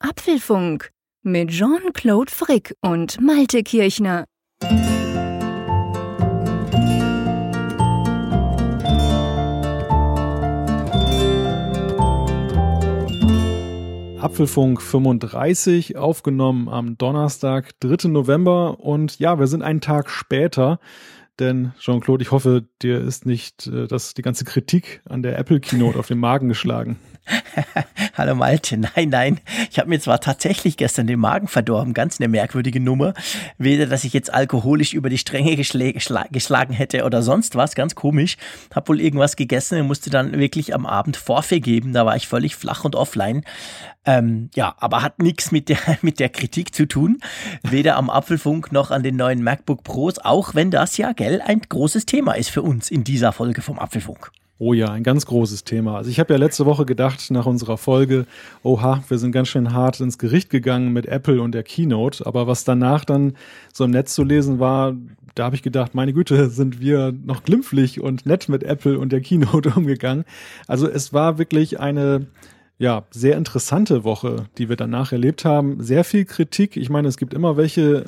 Apfelfunk mit Jean-Claude Frick und Malte Kirchner. Apfelfunk 35 aufgenommen am Donnerstag, 3. November und ja, wir sind einen Tag später. Denn Jean-Claude, ich hoffe, dir ist nicht äh, das, die ganze Kritik an der Apple Keynote auf den Magen geschlagen. Hallo Malte, nein, nein. Ich habe mir zwar tatsächlich gestern den Magen verdorben, ganz eine merkwürdige Nummer. Weder, dass ich jetzt alkoholisch über die Stränge geschlagen hätte oder sonst was, ganz komisch. Hab wohl irgendwas gegessen und musste dann wirklich am Abend Vorfee geben. Da war ich völlig flach und offline. Ähm, ja, aber hat nichts mit der, mit der Kritik zu tun. Weder am Apfelfunk noch an den neuen MacBook Pros, auch wenn das ja, gell, ein großes Thema ist für uns in dieser Folge vom Apfelfunk. Oh ja, ein ganz großes Thema. Also ich habe ja letzte Woche gedacht nach unserer Folge, oha, wir sind ganz schön hart ins Gericht gegangen mit Apple und der Keynote. Aber was danach dann so im Netz zu lesen war, da habe ich gedacht, meine Güte, sind wir noch glimpflich und nett mit Apple und der Keynote umgegangen. Also es war wirklich eine ja, sehr interessante Woche, die wir danach erlebt haben. Sehr viel Kritik. Ich meine, es gibt immer welche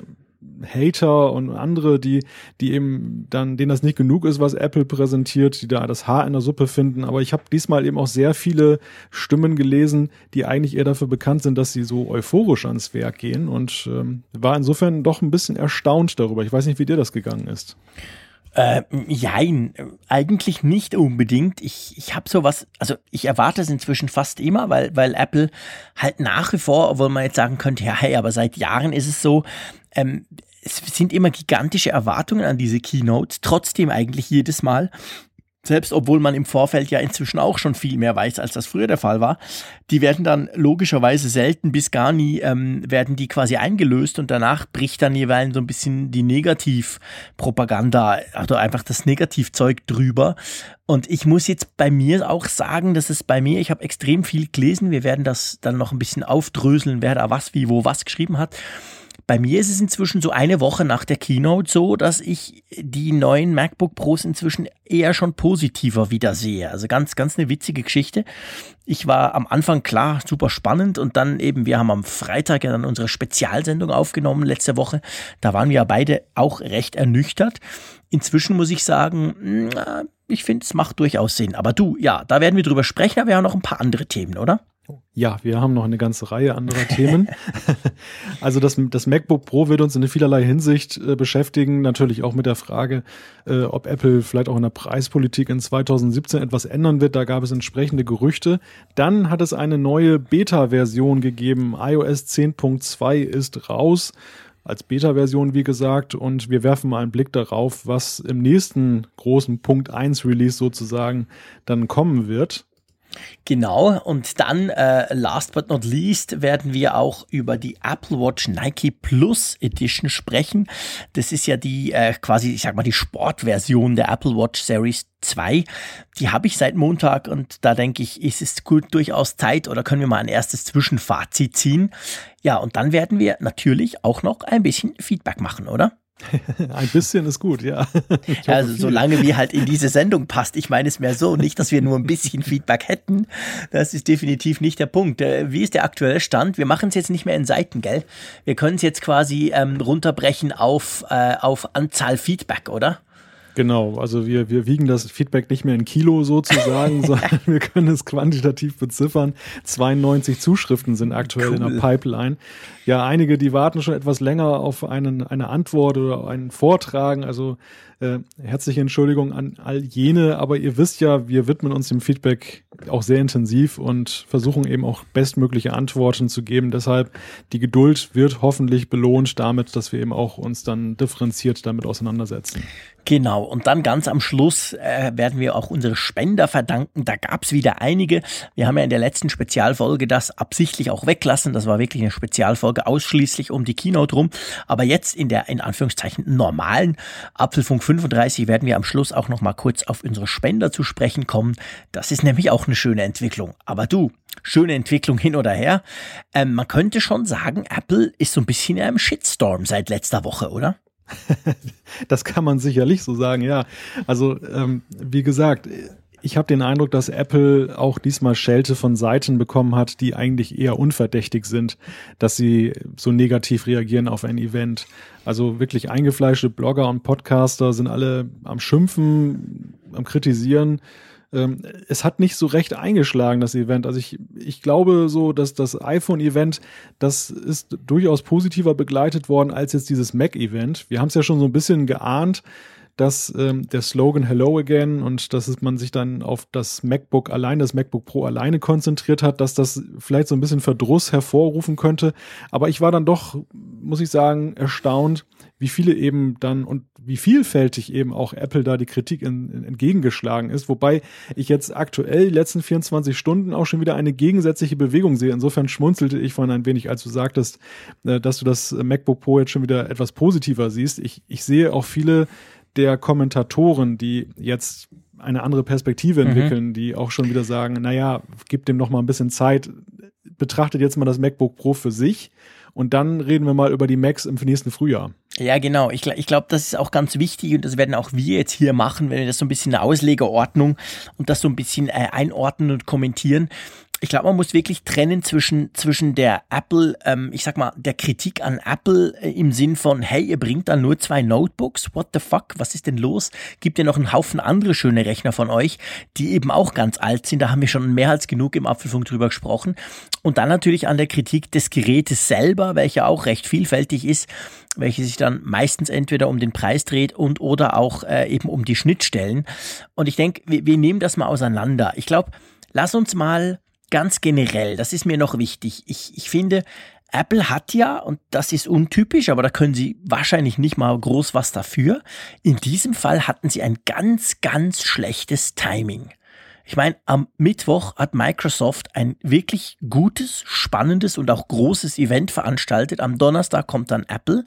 Hater und andere, die, die eben dann, denen das nicht genug ist, was Apple präsentiert, die da das Haar in der Suppe finden. Aber ich habe diesmal eben auch sehr viele Stimmen gelesen, die eigentlich eher dafür bekannt sind, dass sie so euphorisch ans Werk gehen und ähm, war insofern doch ein bisschen erstaunt darüber. Ich weiß nicht, wie dir das gegangen ist. Äh, jein, eigentlich nicht unbedingt. Ich, ich habe sowas, also ich erwarte es inzwischen fast immer, weil, weil Apple halt nach wie vor, obwohl man jetzt sagen könnte, ja, hey, aber seit Jahren ist es so, ähm, es sind immer gigantische Erwartungen an diese Keynotes, trotzdem eigentlich jedes Mal selbst obwohl man im Vorfeld ja inzwischen auch schon viel mehr weiß, als das früher der Fall war, die werden dann logischerweise selten bis gar nie, ähm, werden die quasi eingelöst und danach bricht dann jeweils so ein bisschen die Negativpropaganda, also einfach das Negativzeug drüber. Und ich muss jetzt bei mir auch sagen, dass es bei mir, ich habe extrem viel gelesen, wir werden das dann noch ein bisschen aufdröseln, wer da was, wie, wo, was geschrieben hat. Bei mir ist es inzwischen so eine Woche nach der Keynote so, dass ich die neuen MacBook Pros inzwischen eher schon positiver wieder sehe. Also ganz, ganz eine witzige Geschichte. Ich war am Anfang klar, super spannend und dann eben, wir haben am Freitag ja dann unsere Spezialsendung aufgenommen letzte Woche. Da waren wir ja beide auch recht ernüchtert. Inzwischen muss ich sagen, ich finde, es macht durchaus Sinn. Aber du, ja, da werden wir drüber sprechen, aber wir haben noch ein paar andere Themen, oder? Ja, wir haben noch eine ganze Reihe anderer Themen. also das, das MacBook Pro wird uns in vielerlei Hinsicht äh, beschäftigen. Natürlich auch mit der Frage, äh, ob Apple vielleicht auch in der Preispolitik in 2017 etwas ändern wird. Da gab es entsprechende Gerüchte. Dann hat es eine neue Beta-Version gegeben. iOS 10.2 ist raus als Beta-Version, wie gesagt, und wir werfen mal einen Blick darauf, was im nächsten großen Punkt 1 Release sozusagen dann kommen wird. Genau, und dann, äh, last but not least, werden wir auch über die Apple Watch Nike Plus Edition sprechen. Das ist ja die äh, quasi, ich sag mal, die Sportversion der Apple Watch Series 2. Die habe ich seit Montag und da denke ich, ist es gut durchaus Zeit oder können wir mal ein erstes Zwischenfazit ziehen. Ja, und dann werden wir natürlich auch noch ein bisschen Feedback machen, oder? Ein bisschen ist gut, ja. also solange wie halt in diese Sendung passt. Ich meine es mehr so, nicht, dass wir nur ein bisschen Feedback hätten. Das ist definitiv nicht der Punkt. Äh, wie ist der aktuelle Stand? Wir machen es jetzt nicht mehr in Seiten, gell? Wir können es jetzt quasi ähm, runterbrechen auf, äh, auf Anzahl Feedback, oder? Genau, also wir, wir wiegen das Feedback nicht mehr in Kilo sozusagen, sondern wir können es quantitativ beziffern. 92 Zuschriften sind aktuell cool. in der Pipeline. Ja, einige, die warten schon etwas länger auf einen, eine Antwort oder einen Vortragen. Also äh, herzliche Entschuldigung an all jene, aber ihr wisst ja, wir widmen uns dem Feedback auch sehr intensiv und versuchen eben auch bestmögliche Antworten zu geben. Deshalb die Geduld wird hoffentlich belohnt damit, dass wir eben auch uns dann differenziert damit auseinandersetzen. Genau, und dann ganz am Schluss äh, werden wir auch unsere Spender verdanken. Da gab es wieder einige. Wir haben ja in der letzten Spezialfolge das absichtlich auch weglassen. Das war wirklich eine Spezialfolge ausschließlich um die Keynote rum. Aber jetzt in der in Anführungszeichen normalen Apfelfunk 35 werden wir am Schluss auch noch mal kurz auf unsere Spender zu sprechen kommen. Das ist nämlich auch eine schöne Entwicklung. Aber du, schöne Entwicklung hin oder her. Ähm, man könnte schon sagen, Apple ist so ein bisschen in einem Shitstorm seit letzter Woche, oder? das kann man sicherlich so sagen, ja. Also, ähm, wie gesagt, ich habe den Eindruck, dass Apple auch diesmal Schelte von Seiten bekommen hat, die eigentlich eher unverdächtig sind, dass sie so negativ reagieren auf ein Event. Also wirklich eingefleischte Blogger und Podcaster sind alle am Schimpfen, am Kritisieren. Ähm, es hat nicht so recht eingeschlagen, das Event. Also ich, ich glaube so, dass das iPhone-Event, das ist durchaus positiver begleitet worden als jetzt dieses Mac-Event. Wir haben es ja schon so ein bisschen geahnt dass ähm, der Slogan Hello Again und dass man sich dann auf das MacBook allein, das MacBook Pro alleine konzentriert hat, dass das vielleicht so ein bisschen Verdruss hervorrufen könnte. Aber ich war dann doch, muss ich sagen, erstaunt, wie viele eben dann und wie vielfältig eben auch Apple da die Kritik in, in, entgegengeschlagen ist. Wobei ich jetzt aktuell die letzten 24 Stunden auch schon wieder eine gegensätzliche Bewegung sehe. Insofern schmunzelte ich vorhin ein wenig, als du sagtest, äh, dass du das MacBook Pro jetzt schon wieder etwas positiver siehst. Ich, ich sehe auch viele der Kommentatoren, die jetzt eine andere Perspektive mhm. entwickeln, mhm. die auch schon wieder sagen, naja, gib dem noch mal ein bisschen Zeit, betrachtet jetzt mal das MacBook Pro für sich und dann reden wir mal über die Macs im nächsten Frühjahr. Ja, genau. Ich, ich glaube, das ist auch ganz wichtig und das werden auch wir jetzt hier machen, wenn wir das so ein bisschen eine Auslegerordnung und das so ein bisschen äh, einordnen und kommentieren ich glaube, man muss wirklich trennen zwischen, zwischen der Apple, ähm, ich sag mal, der Kritik an Apple äh, im Sinn von, hey, ihr bringt da nur zwei Notebooks, what the fuck, was ist denn los? Gibt ja noch einen Haufen andere schöne Rechner von euch, die eben auch ganz alt sind, da haben wir schon mehr als genug im Apfelfunk drüber gesprochen. Und dann natürlich an der Kritik des Gerätes selber, welcher auch recht vielfältig ist, welche sich dann meistens entweder um den Preis dreht und oder auch äh, eben um die Schnittstellen. Und ich denke, wir, wir nehmen das mal auseinander. Ich glaube, lass uns mal ganz generell, das ist mir noch wichtig. Ich, ich finde, Apple hat ja, und das ist untypisch, aber da können sie wahrscheinlich nicht mal groß was dafür. In diesem Fall hatten sie ein ganz, ganz schlechtes Timing. Ich meine, am Mittwoch hat Microsoft ein wirklich gutes, spannendes und auch großes Event veranstaltet. Am Donnerstag kommt dann Apple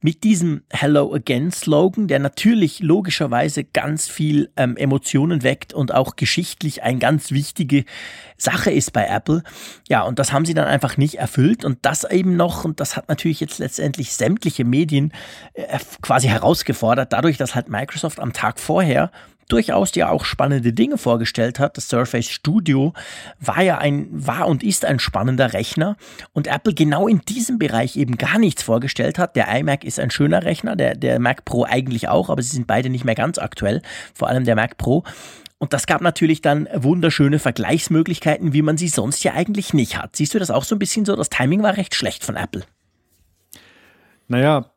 mit diesem Hello Again Slogan, der natürlich logischerweise ganz viel ähm, Emotionen weckt und auch geschichtlich eine ganz wichtige Sache ist bei Apple. Ja, und das haben sie dann einfach nicht erfüllt und das eben noch, und das hat natürlich jetzt letztendlich sämtliche Medien äh, quasi herausgefordert, dadurch, dass halt Microsoft am Tag vorher durchaus ja auch spannende Dinge vorgestellt hat. Das Surface Studio war ja ein, war und ist ein spannender Rechner und Apple genau in diesem Bereich eben gar nichts vorgestellt hat. Der iMac ist ein schöner Rechner, der, der Mac Pro eigentlich auch, aber sie sind beide nicht mehr ganz aktuell, vor allem der Mac Pro. Und das gab natürlich dann wunderschöne Vergleichsmöglichkeiten, wie man sie sonst ja eigentlich nicht hat. Siehst du das auch so ein bisschen so? Das Timing war recht schlecht von Apple. Naja,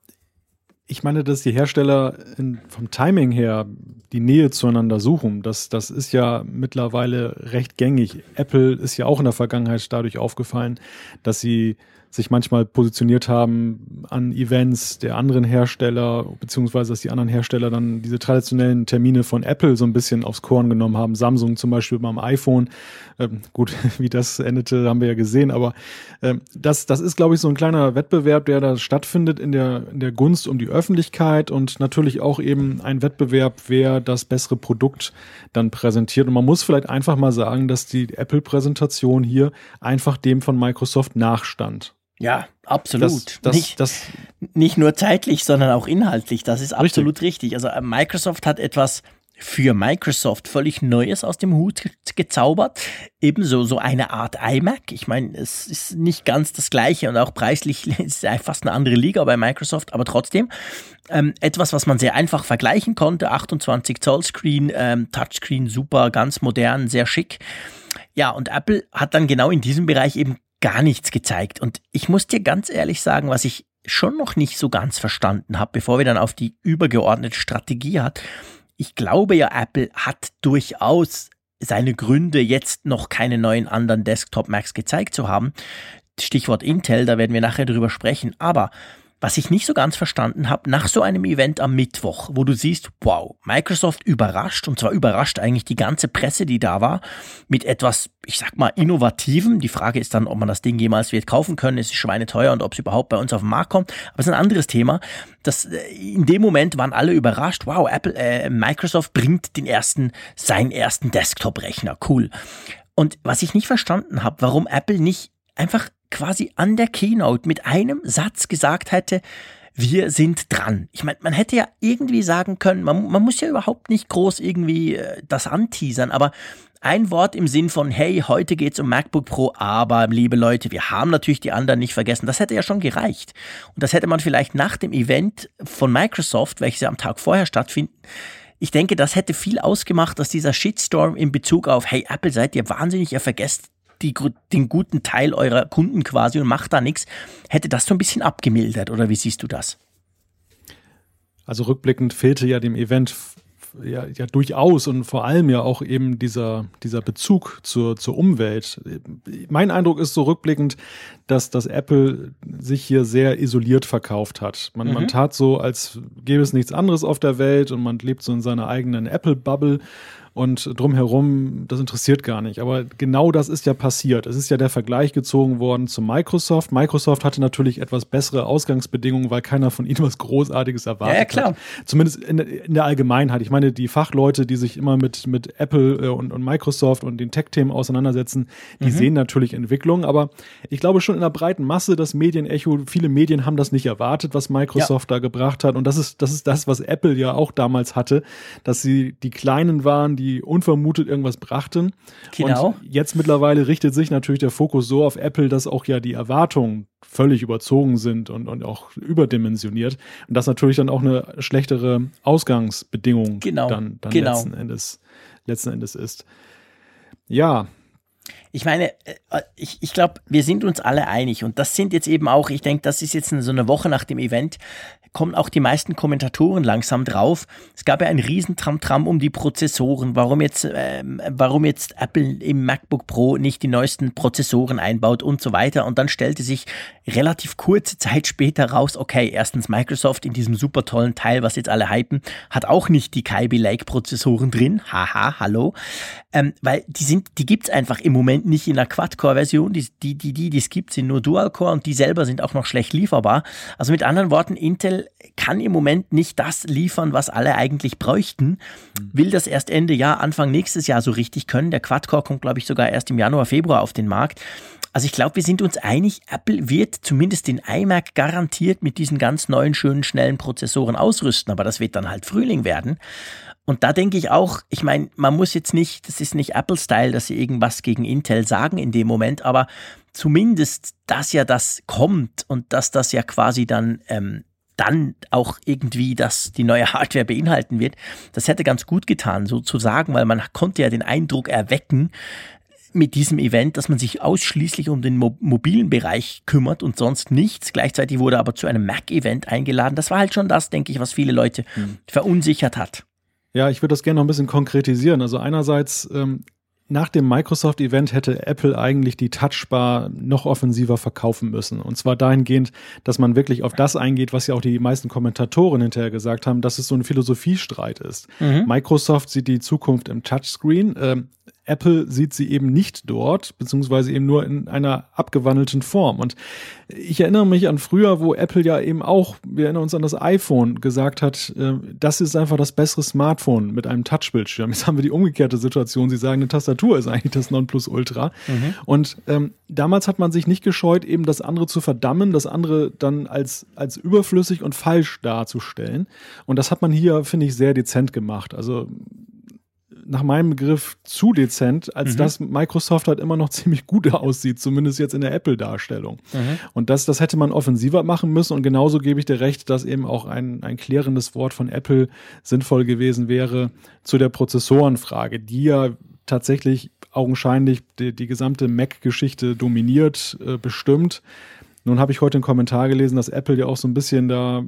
ich meine, dass die Hersteller in, vom Timing her die Nähe zueinander suchen. Das, das ist ja mittlerweile recht gängig. Apple ist ja auch in der Vergangenheit dadurch aufgefallen, dass sie sich manchmal positioniert haben an Events der anderen Hersteller, beziehungsweise dass die anderen Hersteller dann diese traditionellen Termine von Apple so ein bisschen aufs Korn genommen haben. Samsung zum Beispiel beim iPhone. Ähm, gut, wie das endete, haben wir ja gesehen, aber ähm, das, das ist, glaube ich, so ein kleiner Wettbewerb, der da stattfindet in der, in der Gunst um die Öffentlichkeit und natürlich auch eben ein Wettbewerb, wer das bessere Produkt dann präsentiert. Und man muss vielleicht einfach mal sagen, dass die Apple-Präsentation hier einfach dem von Microsoft nachstand. Ja, absolut. Das, das, nicht, das, nicht nur zeitlich, sondern auch inhaltlich. Das ist absolut richtig. richtig. Also äh, Microsoft hat etwas für Microsoft völlig Neues aus dem Hut gezaubert. Ebenso so eine Art iMac. Ich meine, es ist nicht ganz das gleiche und auch preislich ist es fast eine andere Liga bei Microsoft, aber trotzdem ähm, etwas, was man sehr einfach vergleichen konnte. 28 Zoll Screen, ähm, Touchscreen, super, ganz modern, sehr schick. Ja, und Apple hat dann genau in diesem Bereich eben gar nichts gezeigt. Und ich muss dir ganz ehrlich sagen, was ich schon noch nicht so ganz verstanden habe, bevor wir dann auf die übergeordnete Strategie hat. Ich glaube ja, Apple hat durchaus seine Gründe, jetzt noch keine neuen anderen Desktop Macs gezeigt zu haben. Stichwort Intel, da werden wir nachher drüber sprechen. Aber was ich nicht so ganz verstanden habe, nach so einem Event am Mittwoch, wo du siehst, wow, Microsoft überrascht, und zwar überrascht eigentlich die ganze Presse, die da war, mit etwas, ich sag mal, innovativem. Die Frage ist dann, ob man das Ding jemals wird kaufen können, es ist schweineteuer und ob es überhaupt bei uns auf den Markt kommt. Aber es ist ein anderes Thema. Das, äh, in dem Moment waren alle überrascht, wow, Apple, äh, Microsoft bringt den ersten, seinen ersten Desktop-Rechner, cool. Und was ich nicht verstanden habe, warum Apple nicht einfach quasi an der Keynote mit einem Satz gesagt hätte, wir sind dran. Ich meine, man hätte ja irgendwie sagen können, man, man muss ja überhaupt nicht groß irgendwie äh, das anteasern, aber ein Wort im Sinn von, hey, heute geht's um MacBook Pro, aber liebe Leute, wir haben natürlich die anderen nicht vergessen. Das hätte ja schon gereicht. Und das hätte man vielleicht nach dem Event von Microsoft, welches ja am Tag vorher stattfindet, ich denke, das hätte viel ausgemacht, dass dieser Shitstorm in Bezug auf, hey, Apple, seid ihr wahnsinnig, ihr vergesst die, den guten Teil eurer Kunden quasi und macht da nichts, hätte das so ein bisschen abgemildert, oder wie siehst du das? Also rückblickend fehlte ja dem Event ja, ja durchaus und vor allem ja auch eben dieser, dieser Bezug zur, zur Umwelt. Mein Eindruck ist so rückblickend, dass, dass Apple sich hier sehr isoliert verkauft hat. Man, mhm. man tat so, als gäbe es nichts anderes auf der Welt und man lebt so in seiner eigenen Apple-Bubble und drumherum, das interessiert gar nicht. Aber genau das ist ja passiert. Es ist ja der Vergleich gezogen worden zu Microsoft. Microsoft hatte natürlich etwas bessere Ausgangsbedingungen, weil keiner von ihnen was Großartiges erwartet ja, ja, klar. hat. Zumindest in, in, der Allgemeinheit. Ich meine, die Fachleute, die sich immer mit, mit Apple äh, und, und Microsoft und den Tech-Themen auseinandersetzen, die mhm. sehen natürlich Entwicklungen. Aber ich glaube schon in der breiten Masse, das Medienecho, viele Medien haben das nicht erwartet, was Microsoft ja. da gebracht hat. Und das ist, das ist das, was Apple ja auch damals hatte, dass sie die Kleinen waren, die unvermutet irgendwas brachten. Genau. Und jetzt mittlerweile richtet sich natürlich der Fokus so auf Apple, dass auch ja die Erwartungen völlig überzogen sind und, und auch überdimensioniert. Und das natürlich dann auch eine schlechtere Ausgangsbedingung genau. dann, dann genau. letzten Endes letzten Endes ist. Ja, ich meine, äh, ich, ich glaube, wir sind uns alle einig und das sind jetzt eben auch, ich denke, das ist jetzt so eine Woche nach dem Event, kommen auch die meisten Kommentatoren langsam drauf. Es gab ja ein Riesentramtram um die Prozessoren, warum jetzt, äh, warum jetzt Apple im MacBook Pro nicht die neuesten Prozessoren einbaut und so weiter. Und dann stellte sich relativ kurze Zeit später raus, okay, erstens Microsoft in diesem super tollen Teil, was jetzt alle hypen, hat auch nicht die Kaby Lake Prozessoren drin. Haha, hallo. Ähm, weil die sind, die gibt's einfach im Moment nicht in der Quad-Core-Version. Die, die, die, die, die es gibt, sind nur Dual-Core und die selber sind auch noch schlecht lieferbar. Also mit anderen Worten, Intel kann im Moment nicht das liefern, was alle eigentlich bräuchten. Will das erst Ende Jahr, Anfang nächstes Jahr so richtig können. Der Quad-Core kommt, glaube ich, sogar erst im Januar, Februar auf den Markt. Also ich glaube, wir sind uns einig, Apple wird zumindest den iMac garantiert mit diesen ganz neuen, schönen, schnellen Prozessoren ausrüsten, aber das wird dann halt Frühling werden. Und da denke ich auch, ich meine, man muss jetzt nicht, das ist nicht Apple-Style, dass sie irgendwas gegen Intel sagen in dem Moment, aber zumindest, dass ja das kommt und dass das ja quasi dann ähm, dann auch irgendwie das die neue Hardware beinhalten wird. Das hätte ganz gut getan, sozusagen, weil man konnte ja den Eindruck erwecken mit diesem Event, dass man sich ausschließlich um den Mo mobilen Bereich kümmert und sonst nichts. Gleichzeitig wurde aber zu einem Mac-Event eingeladen. Das war halt schon das, denke ich, was viele Leute hm. verunsichert hat. Ja, ich würde das gerne noch ein bisschen konkretisieren. Also einerseits ähm, nach dem Microsoft-Event hätte Apple eigentlich die Touchbar noch offensiver verkaufen müssen. Und zwar dahingehend, dass man wirklich auf das eingeht, was ja auch die meisten Kommentatoren hinterher gesagt haben, dass es so ein Philosophiestreit ist. Mhm. Microsoft sieht die Zukunft im Touchscreen. Ähm, Apple sieht sie eben nicht dort, beziehungsweise eben nur in einer abgewandelten Form. Und ich erinnere mich an früher, wo Apple ja eben auch, wir erinnern uns an das iPhone, gesagt hat, äh, das ist einfach das bessere Smartphone mit einem Touchbildschirm. Jetzt haben wir die umgekehrte Situation. Sie sagen, eine Tastatur ist eigentlich das Nonplusultra. Mhm. Und ähm, damals hat man sich nicht gescheut, eben das andere zu verdammen, das andere dann als, als überflüssig und falsch darzustellen. Und das hat man hier, finde ich, sehr dezent gemacht. Also nach meinem Begriff zu dezent, als mhm. dass Microsoft halt immer noch ziemlich gut aussieht, zumindest jetzt in der Apple-Darstellung. Mhm. Und das, das hätte man offensiver machen müssen und genauso gebe ich dir recht, dass eben auch ein, ein klärendes Wort von Apple sinnvoll gewesen wäre zu der Prozessorenfrage, die ja tatsächlich augenscheinlich die, die gesamte Mac-Geschichte dominiert, äh, bestimmt. Nun habe ich heute einen Kommentar gelesen, dass Apple ja auch so ein bisschen da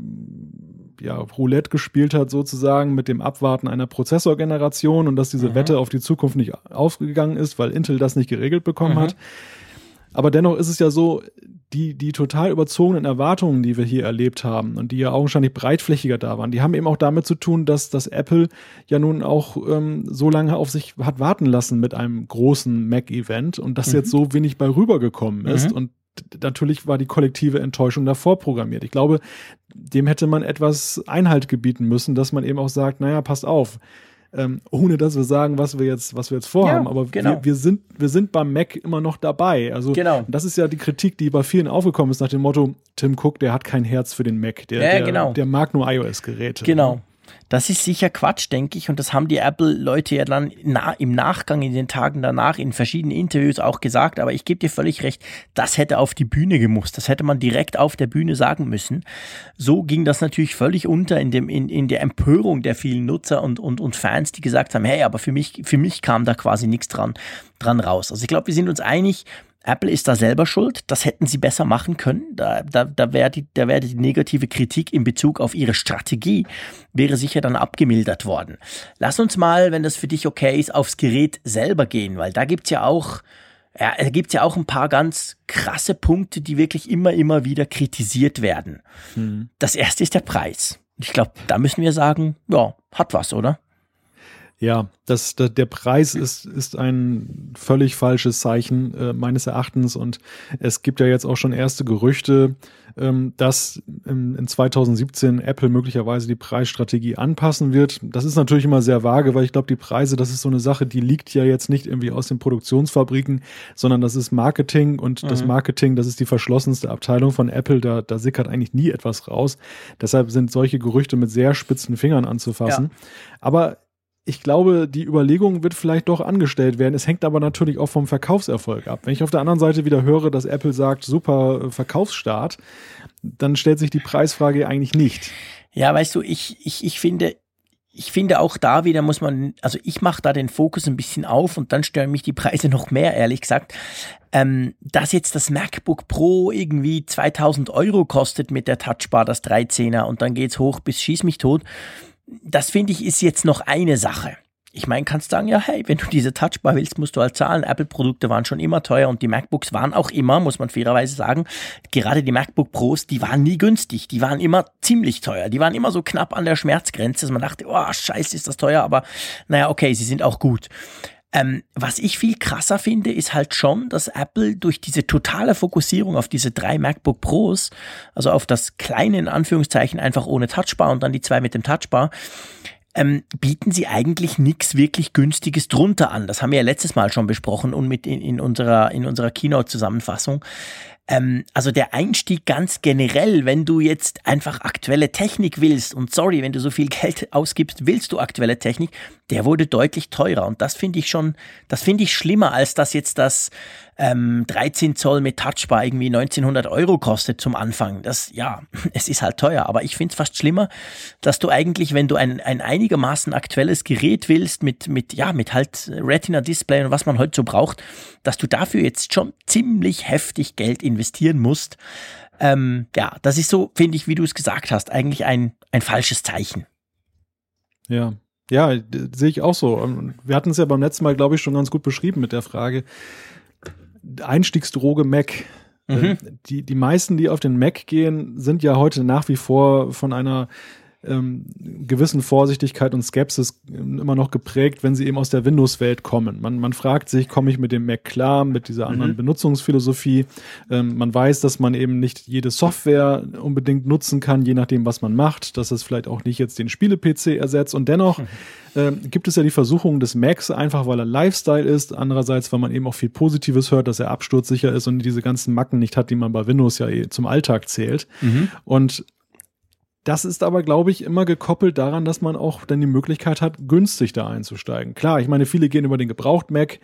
ja, Roulette gespielt hat, sozusagen mit dem Abwarten einer Prozessorgeneration und dass diese mhm. Wette auf die Zukunft nicht aufgegangen ist, weil Intel das nicht geregelt bekommen mhm. hat. Aber dennoch ist es ja so, die, die total überzogenen Erwartungen, die wir hier erlebt haben und die ja augenscheinlich breitflächiger da waren, die haben eben auch damit zu tun, dass, dass Apple ja nun auch ähm, so lange auf sich hat warten lassen mit einem großen Mac-Event und das mhm. jetzt so wenig bei rübergekommen ist. Mhm. Und natürlich war die kollektive Enttäuschung davor programmiert. Ich glaube, dem hätte man etwas Einhalt gebieten müssen, dass man eben auch sagt, naja, passt auf. ähm, ohne dass wir sagen, was wir jetzt, was wir jetzt vorhaben. Ja, Aber genau. wir, wir, sind, wir sind beim Mac immer noch dabei. Also Genau. das ist ja die Kritik, die bei vielen aufgekommen ist nach dem Motto, Tim Cook, der hat kein Herz für den Mac. Der, Ja, der, genau. der mag nur iOS-Geräte. Genau. Das ist sicher Quatsch, denke ich. Und das haben die Apple-Leute ja dann na, im Nachgang, in den Tagen danach, in verschiedenen Interviews auch gesagt. Aber ich gebe dir völlig recht, das hätte auf die Bühne gemusst. Das hätte man direkt auf der Bühne sagen müssen. So ging das natürlich völlig unter in, dem, in, in der Empörung der vielen Nutzer und, und, und Fans, die gesagt haben, hey, aber für mich, für mich kam da quasi nichts dran, dran raus. Also ich glaube, wir sind uns einig, Apple ist da selber schuld. Das hätten sie besser machen können. Da, da, da wäre die, da wäre die negative Kritik in Bezug auf ihre Strategie wäre sicher dann abgemildert worden. Lass uns mal, wenn das für dich okay ist, aufs Gerät selber gehen, weil da gibt's ja auch, ja, da gibt's ja auch ein paar ganz krasse Punkte, die wirklich immer, immer wieder kritisiert werden. Das erste ist der Preis. Ich glaube, da müssen wir sagen, ja, hat was, oder? Ja, das, das, der Preis ist, ist ein völlig falsches Zeichen äh, meines Erachtens und es gibt ja jetzt auch schon erste Gerüchte, ähm, dass in, in 2017 Apple möglicherweise die Preisstrategie anpassen wird. Das ist natürlich immer sehr vage, weil ich glaube, die Preise, das ist so eine Sache, die liegt ja jetzt nicht irgendwie aus den Produktionsfabriken, sondern das ist Marketing und das Marketing, das ist die verschlossenste Abteilung von Apple, da, da sickert eigentlich nie etwas raus. Deshalb sind solche Gerüchte mit sehr spitzen Fingern anzufassen. Aber ich glaube, die Überlegung wird vielleicht doch angestellt werden. Es hängt aber natürlich auch vom Verkaufserfolg ab. Wenn ich auf der anderen Seite wieder höre, dass Apple sagt, super äh, Verkaufsstart, dann stellt sich die Preisfrage eigentlich nicht. Ja, weißt du, ich, ich, ich finde, ich finde auch da wieder muss man, also ich mache da den Fokus ein bisschen auf und dann stören mich die Preise noch mehr, ehrlich gesagt. Ähm, dass jetzt das MacBook Pro irgendwie 2000 Euro kostet mit der Touchbar, das 13er und dann geht's hoch bis schieß mich tot. Das finde ich ist jetzt noch eine Sache. Ich meine, kannst sagen, ja, hey, wenn du diese Touchbar willst, musst du halt zahlen. Apple-Produkte waren schon immer teuer und die MacBooks waren auch immer, muss man fairerweise sagen, gerade die MacBook Pros, die waren nie günstig. Die waren immer ziemlich teuer. Die waren immer so knapp an der Schmerzgrenze, dass man dachte, oh, scheiße, ist das teuer, aber naja, okay, sie sind auch gut. Ähm, was ich viel krasser finde, ist halt schon, dass Apple durch diese totale Fokussierung auf diese drei MacBook Pros, also auf das kleine in Anführungszeichen einfach ohne Touchbar und dann die zwei mit dem Touchbar, ähm, bieten sie eigentlich nichts wirklich Günstiges drunter an. Das haben wir ja letztes Mal schon besprochen und mit in, in unserer, in unserer Keynote-Zusammenfassung. Ähm, also der Einstieg ganz generell, wenn du jetzt einfach aktuelle Technik willst und sorry, wenn du so viel Geld ausgibst, willst du aktuelle Technik, der wurde deutlich teurer und das finde ich schon, das finde ich schlimmer, als dass jetzt das ähm, 13 Zoll mit Touchbar irgendwie 1900 Euro kostet zum Anfang. Das, ja, es ist halt teuer, aber ich finde es fast schlimmer, dass du eigentlich, wenn du ein, ein einigermaßen aktuelles Gerät willst mit, mit, ja, mit halt Retina-Display und was man heute so braucht, dass du dafür jetzt schon ziemlich heftig Geld investieren musst. Ähm, ja, das ist so, finde ich, wie du es gesagt hast, eigentlich ein, ein falsches Zeichen. Ja. Ja, sehe ich auch so. Und Wir hatten es ja beim letzten Mal, glaube ich, schon ganz gut beschrieben mit der Frage, Einstiegsdroge Mac. Äh, Die, die meisten, die auf den Mac gehen, sind ja heute nach wie vor von einer ähm, gewissen Vorsichtigkeit und Skepsis ähm, immer noch geprägt, wenn sie eben aus der Windows-Welt kommen. Man, man fragt sich, komme ich mit dem Mac klar, mit dieser anderen Benutzungsphilosophie? Ähm, man weiß, dass man eben nicht jede Software unbedingt nutzen kann, je nachdem, was man macht, dass es vielleicht auch nicht jetzt den Spiele-PC ersetzt. Und dennoch ähm, gibt es ja die Versuchung des Macs, einfach weil er Lifestyle ist, andererseits, weil man eben auch viel Positives hört, dass er absturzsicher ist und diese ganzen Macken nicht hat, die man bei Windows ja eh zum Alltag zählt. Und das ist aber, glaube ich, immer gekoppelt daran, dass man auch dann die Möglichkeit hat, günstig da einzusteigen. Klar, ich meine, viele gehen über den Gebraucht-Mac.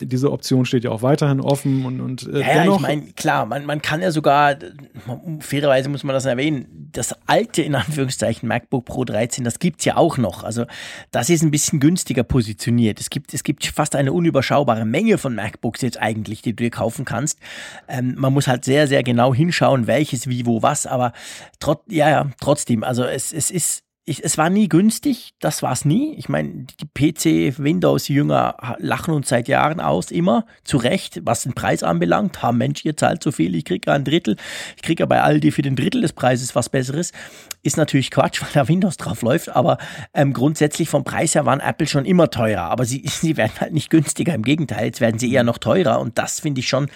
Diese Option steht ja auch weiterhin offen und, und äh, Ja, ja, dennoch. ich meine, klar, man, man kann ja sogar, man- fairerweise muss man das erwähnen, das alte, in Anführungszeichen, MacBook Pro 13, das gibt's ja auch noch. Also das ist ein bisschen günstiger positioniert. Es gibt, es gibt fast eine unüberschaubare Menge von MacBooks jetzt eigentlich, die du dir kaufen kannst. Ähm, man muss halt sehr, sehr genau hinschauen, welches, wie, wo, was, aber trot, ja, ja, trotzdem, also es, es ist, ich, es war nie günstig, das war es nie. Ich meine, die PC-Windows-Jünger lachen uns seit Jahren aus, immer zu Recht, was den Preis anbelangt. Ha, Mensch, ihr zahlt so viel, ich kriege ja ein Drittel. Ich kriege ja bei Aldi für den Drittel des Preises was Besseres. Ist natürlich Quatsch, weil da Windows drauf läuft, aber ähm, grundsätzlich vom Preis her waren Apple schon immer teurer. Aber sie, sie werden halt nicht günstiger, im Gegenteil, jetzt werden sie eher noch teurer und das finde ich schon,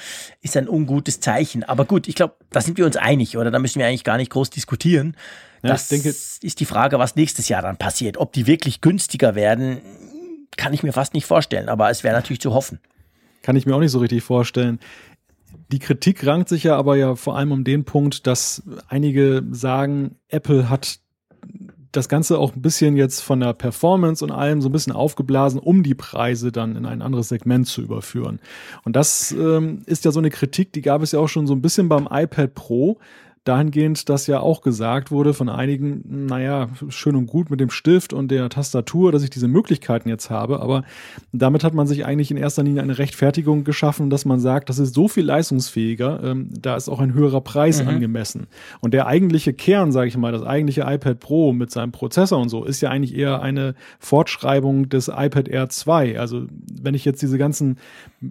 ist ein ungutes Zeichen. Aber gut, ich glaube, da sind wir uns einig, oder? Da müssen wir eigentlich gar nicht groß diskutieren. Ja, das denke, ist die Frage, was nächstes Jahr dann passiert. Ob die wirklich günstiger werden, kann ich mir fast nicht vorstellen, aber es wäre natürlich zu hoffen. Kann ich mir auch nicht so richtig vorstellen. Die Kritik rankt sich ja aber ja vor allem um den Punkt, dass einige sagen, Apple hat das Ganze auch ein bisschen jetzt von der Performance und allem so ein bisschen aufgeblasen, um die Preise dann in ein anderes Segment zu überführen. Und das ähm, ist ja so eine Kritik, die gab es ja auch schon so ein bisschen beim iPad Pro dahingehend, dass ja auch gesagt wurde von einigen, naja, schön und gut mit dem Stift und der Tastatur, dass ich diese Möglichkeiten jetzt habe, aber damit hat man sich eigentlich in erster Linie eine Rechtfertigung geschaffen, dass man sagt, das ist so viel leistungsfähiger, ähm, da ist auch ein höherer Preis mhm. angemessen. Und der eigentliche Kern, sage ich mal, das eigentliche iPad Pro mit seinem Prozessor und so, ist ja eigentlich eher eine Fortschreibung des iPad Air 2. Also wenn ich jetzt diese ganzen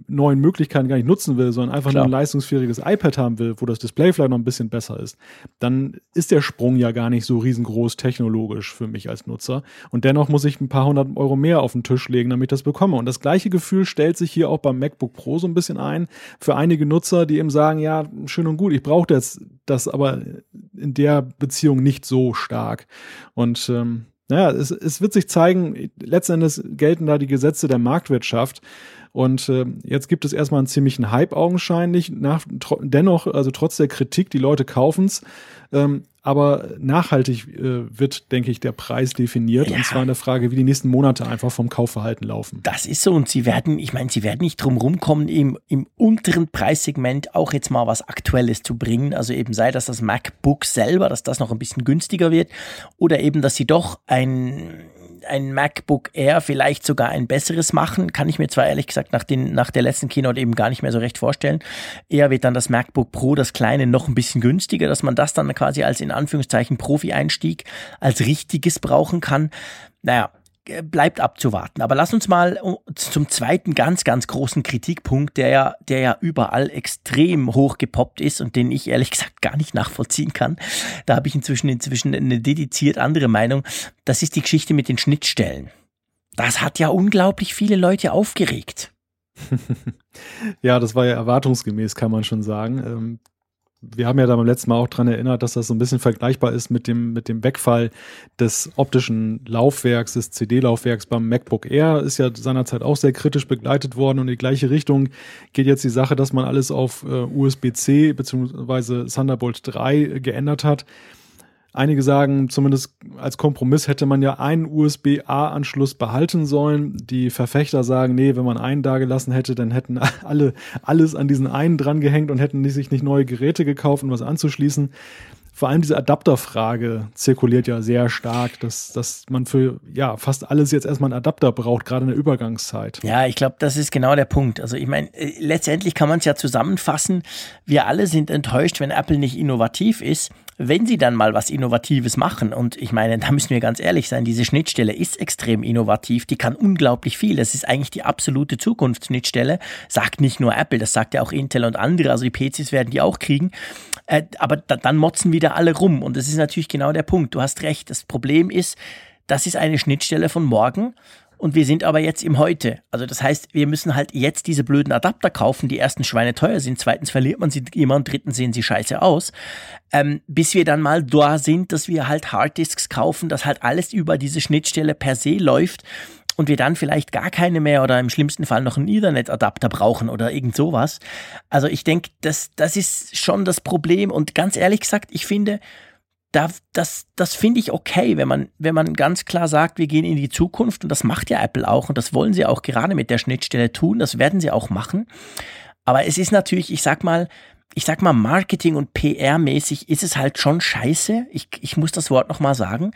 neuen Möglichkeiten gar nicht nutzen will, sondern einfach Klar. nur ein leistungsfähiges iPad haben will, wo das Display vielleicht noch ein bisschen besser ist, dann ist der Sprung ja gar nicht so riesengroß technologisch für mich als Nutzer. Und dennoch muss ich ein paar hundert Euro mehr auf den Tisch legen, damit ich das bekomme. Und das gleiche Gefühl stellt sich hier auch beim MacBook Pro so ein bisschen ein für einige Nutzer, die eben sagen, ja, schön und gut, ich brauche jetzt das aber in der Beziehung nicht so stark. Und ähm, naja, es, es wird sich zeigen, letzten Endes gelten da die Gesetze der Marktwirtschaft. Und äh, jetzt gibt es erstmal einen ziemlichen Hype augenscheinlich. Nach, dennoch, also trotz der Kritik, die Leute kaufen's. Ähm, aber nachhaltig äh, wird, denke ich, der Preis definiert. Ja. Und zwar in der Frage, wie die nächsten Monate einfach vom Kaufverhalten laufen. Das ist so. Und sie werden, ich meine, sie werden nicht drum rumkommen, im, im unteren Preissegment auch jetzt mal was Aktuelles zu bringen. Also eben sei das das MacBook selber, dass das noch ein bisschen günstiger wird. Oder eben, dass sie doch ein ein MacBook Air vielleicht sogar ein besseres machen. Kann ich mir zwar ehrlich gesagt nach, den, nach der letzten Keynote eben gar nicht mehr so recht vorstellen. Eher wird dann das MacBook Pro, das kleine, noch ein bisschen günstiger, dass man das dann quasi als in Anführungszeichen Profi-Einstieg als richtiges brauchen kann. Naja, bleibt abzuwarten. Aber lass uns mal äh, zum zweiten ganz, ganz großen Kritikpunkt, der ja, der ja überall extrem hoch gepoppt ist und den ich ehrlich gesagt gar nicht nachvollziehen kann. Da habe ich inzwischen, inzwischen eine dediziert andere Meinung. Das ist die Geschichte mit den Schnittstellen. Das hat ja unglaublich viele Leute aufgeregt. ja, das war ja erwartungsgemäß, kann man schon sagen. Wir haben ja da beim letzten Mal auch dran erinnert, dass das so ein bisschen vergleichbar ist mit dem, mit dem Wegfall des optischen Laufwerks, des CD-Laufwerks beim MacBook Air. Ist ja seinerzeit auch sehr kritisch begleitet worden und in die gleiche Richtung geht jetzt die Sache, dass man alles auf äh, USB-C bzw. Thunderbolt 3 geändert hat. Einige sagen, zumindest als Kompromiss hätte man ja einen USB-A-Anschluss behalten sollen. Die Verfechter sagen, nee, wenn man einen da gelassen hätte, dann hätten alle alles an diesen einen dran gehängt und hätten sich nicht neue Geräte gekauft, um was anzuschließen vor allem diese Adapterfrage zirkuliert ja sehr stark, dass, dass man für ja fast alles jetzt erstmal einen Adapter braucht, gerade in der Übergangszeit. Ja, ich glaube, das ist genau der Punkt. Also ich meine, äh, letztendlich kann man es ja zusammenfassen. Wir alle sind enttäuscht, wenn Apple nicht innovativ ist. Wenn sie dann mal was Innovatives machen, und ich meine, da müssen wir ganz ehrlich sein, diese Schnittstelle ist extrem innovativ, die kann unglaublich viel. Das ist eigentlich die absolute Zukunftsschnittstelle. Sagt nicht nur Apple, das sagt ja auch Intel und andere, also die PCs werden die auch kriegen. Äh, aber da, dann motzen wieder alle rum. Und das ist natürlich genau der Punkt. Du hast recht. Das Problem ist, das ist eine Schnittstelle von morgen. Und wir sind aber jetzt im Heute. Also das heißt, wir müssen halt jetzt diese blöden Adapter kaufen, die ersten Schweine teuer sind, zweitens verliert man sie immer und drittens sehen sie scheiße aus. Ähm, bis wir dann mal da sind, dass wir halt Harddisks kaufen, dass halt alles über diese Schnittstelle per se läuft und wir dann vielleicht gar keine mehr oder im schlimmsten Fall noch einen Ethernet-Adapter brauchen oder irgend sowas. Also ich denke, das, das ist schon das Problem und ganz ehrlich gesagt, ich finde, da, das, das finde ich okay, wenn man, wenn man ganz klar sagt, wir gehen in die Zukunft und das macht ja Apple auch und das wollen sie auch gerade mit der Schnittstelle tun, das werden sie auch machen. Aber es ist natürlich, ich sag mal, ich sag mal, Marketing und PR-mäßig ist es halt schon scheiße. Ich, ich muss das Wort nochmal sagen.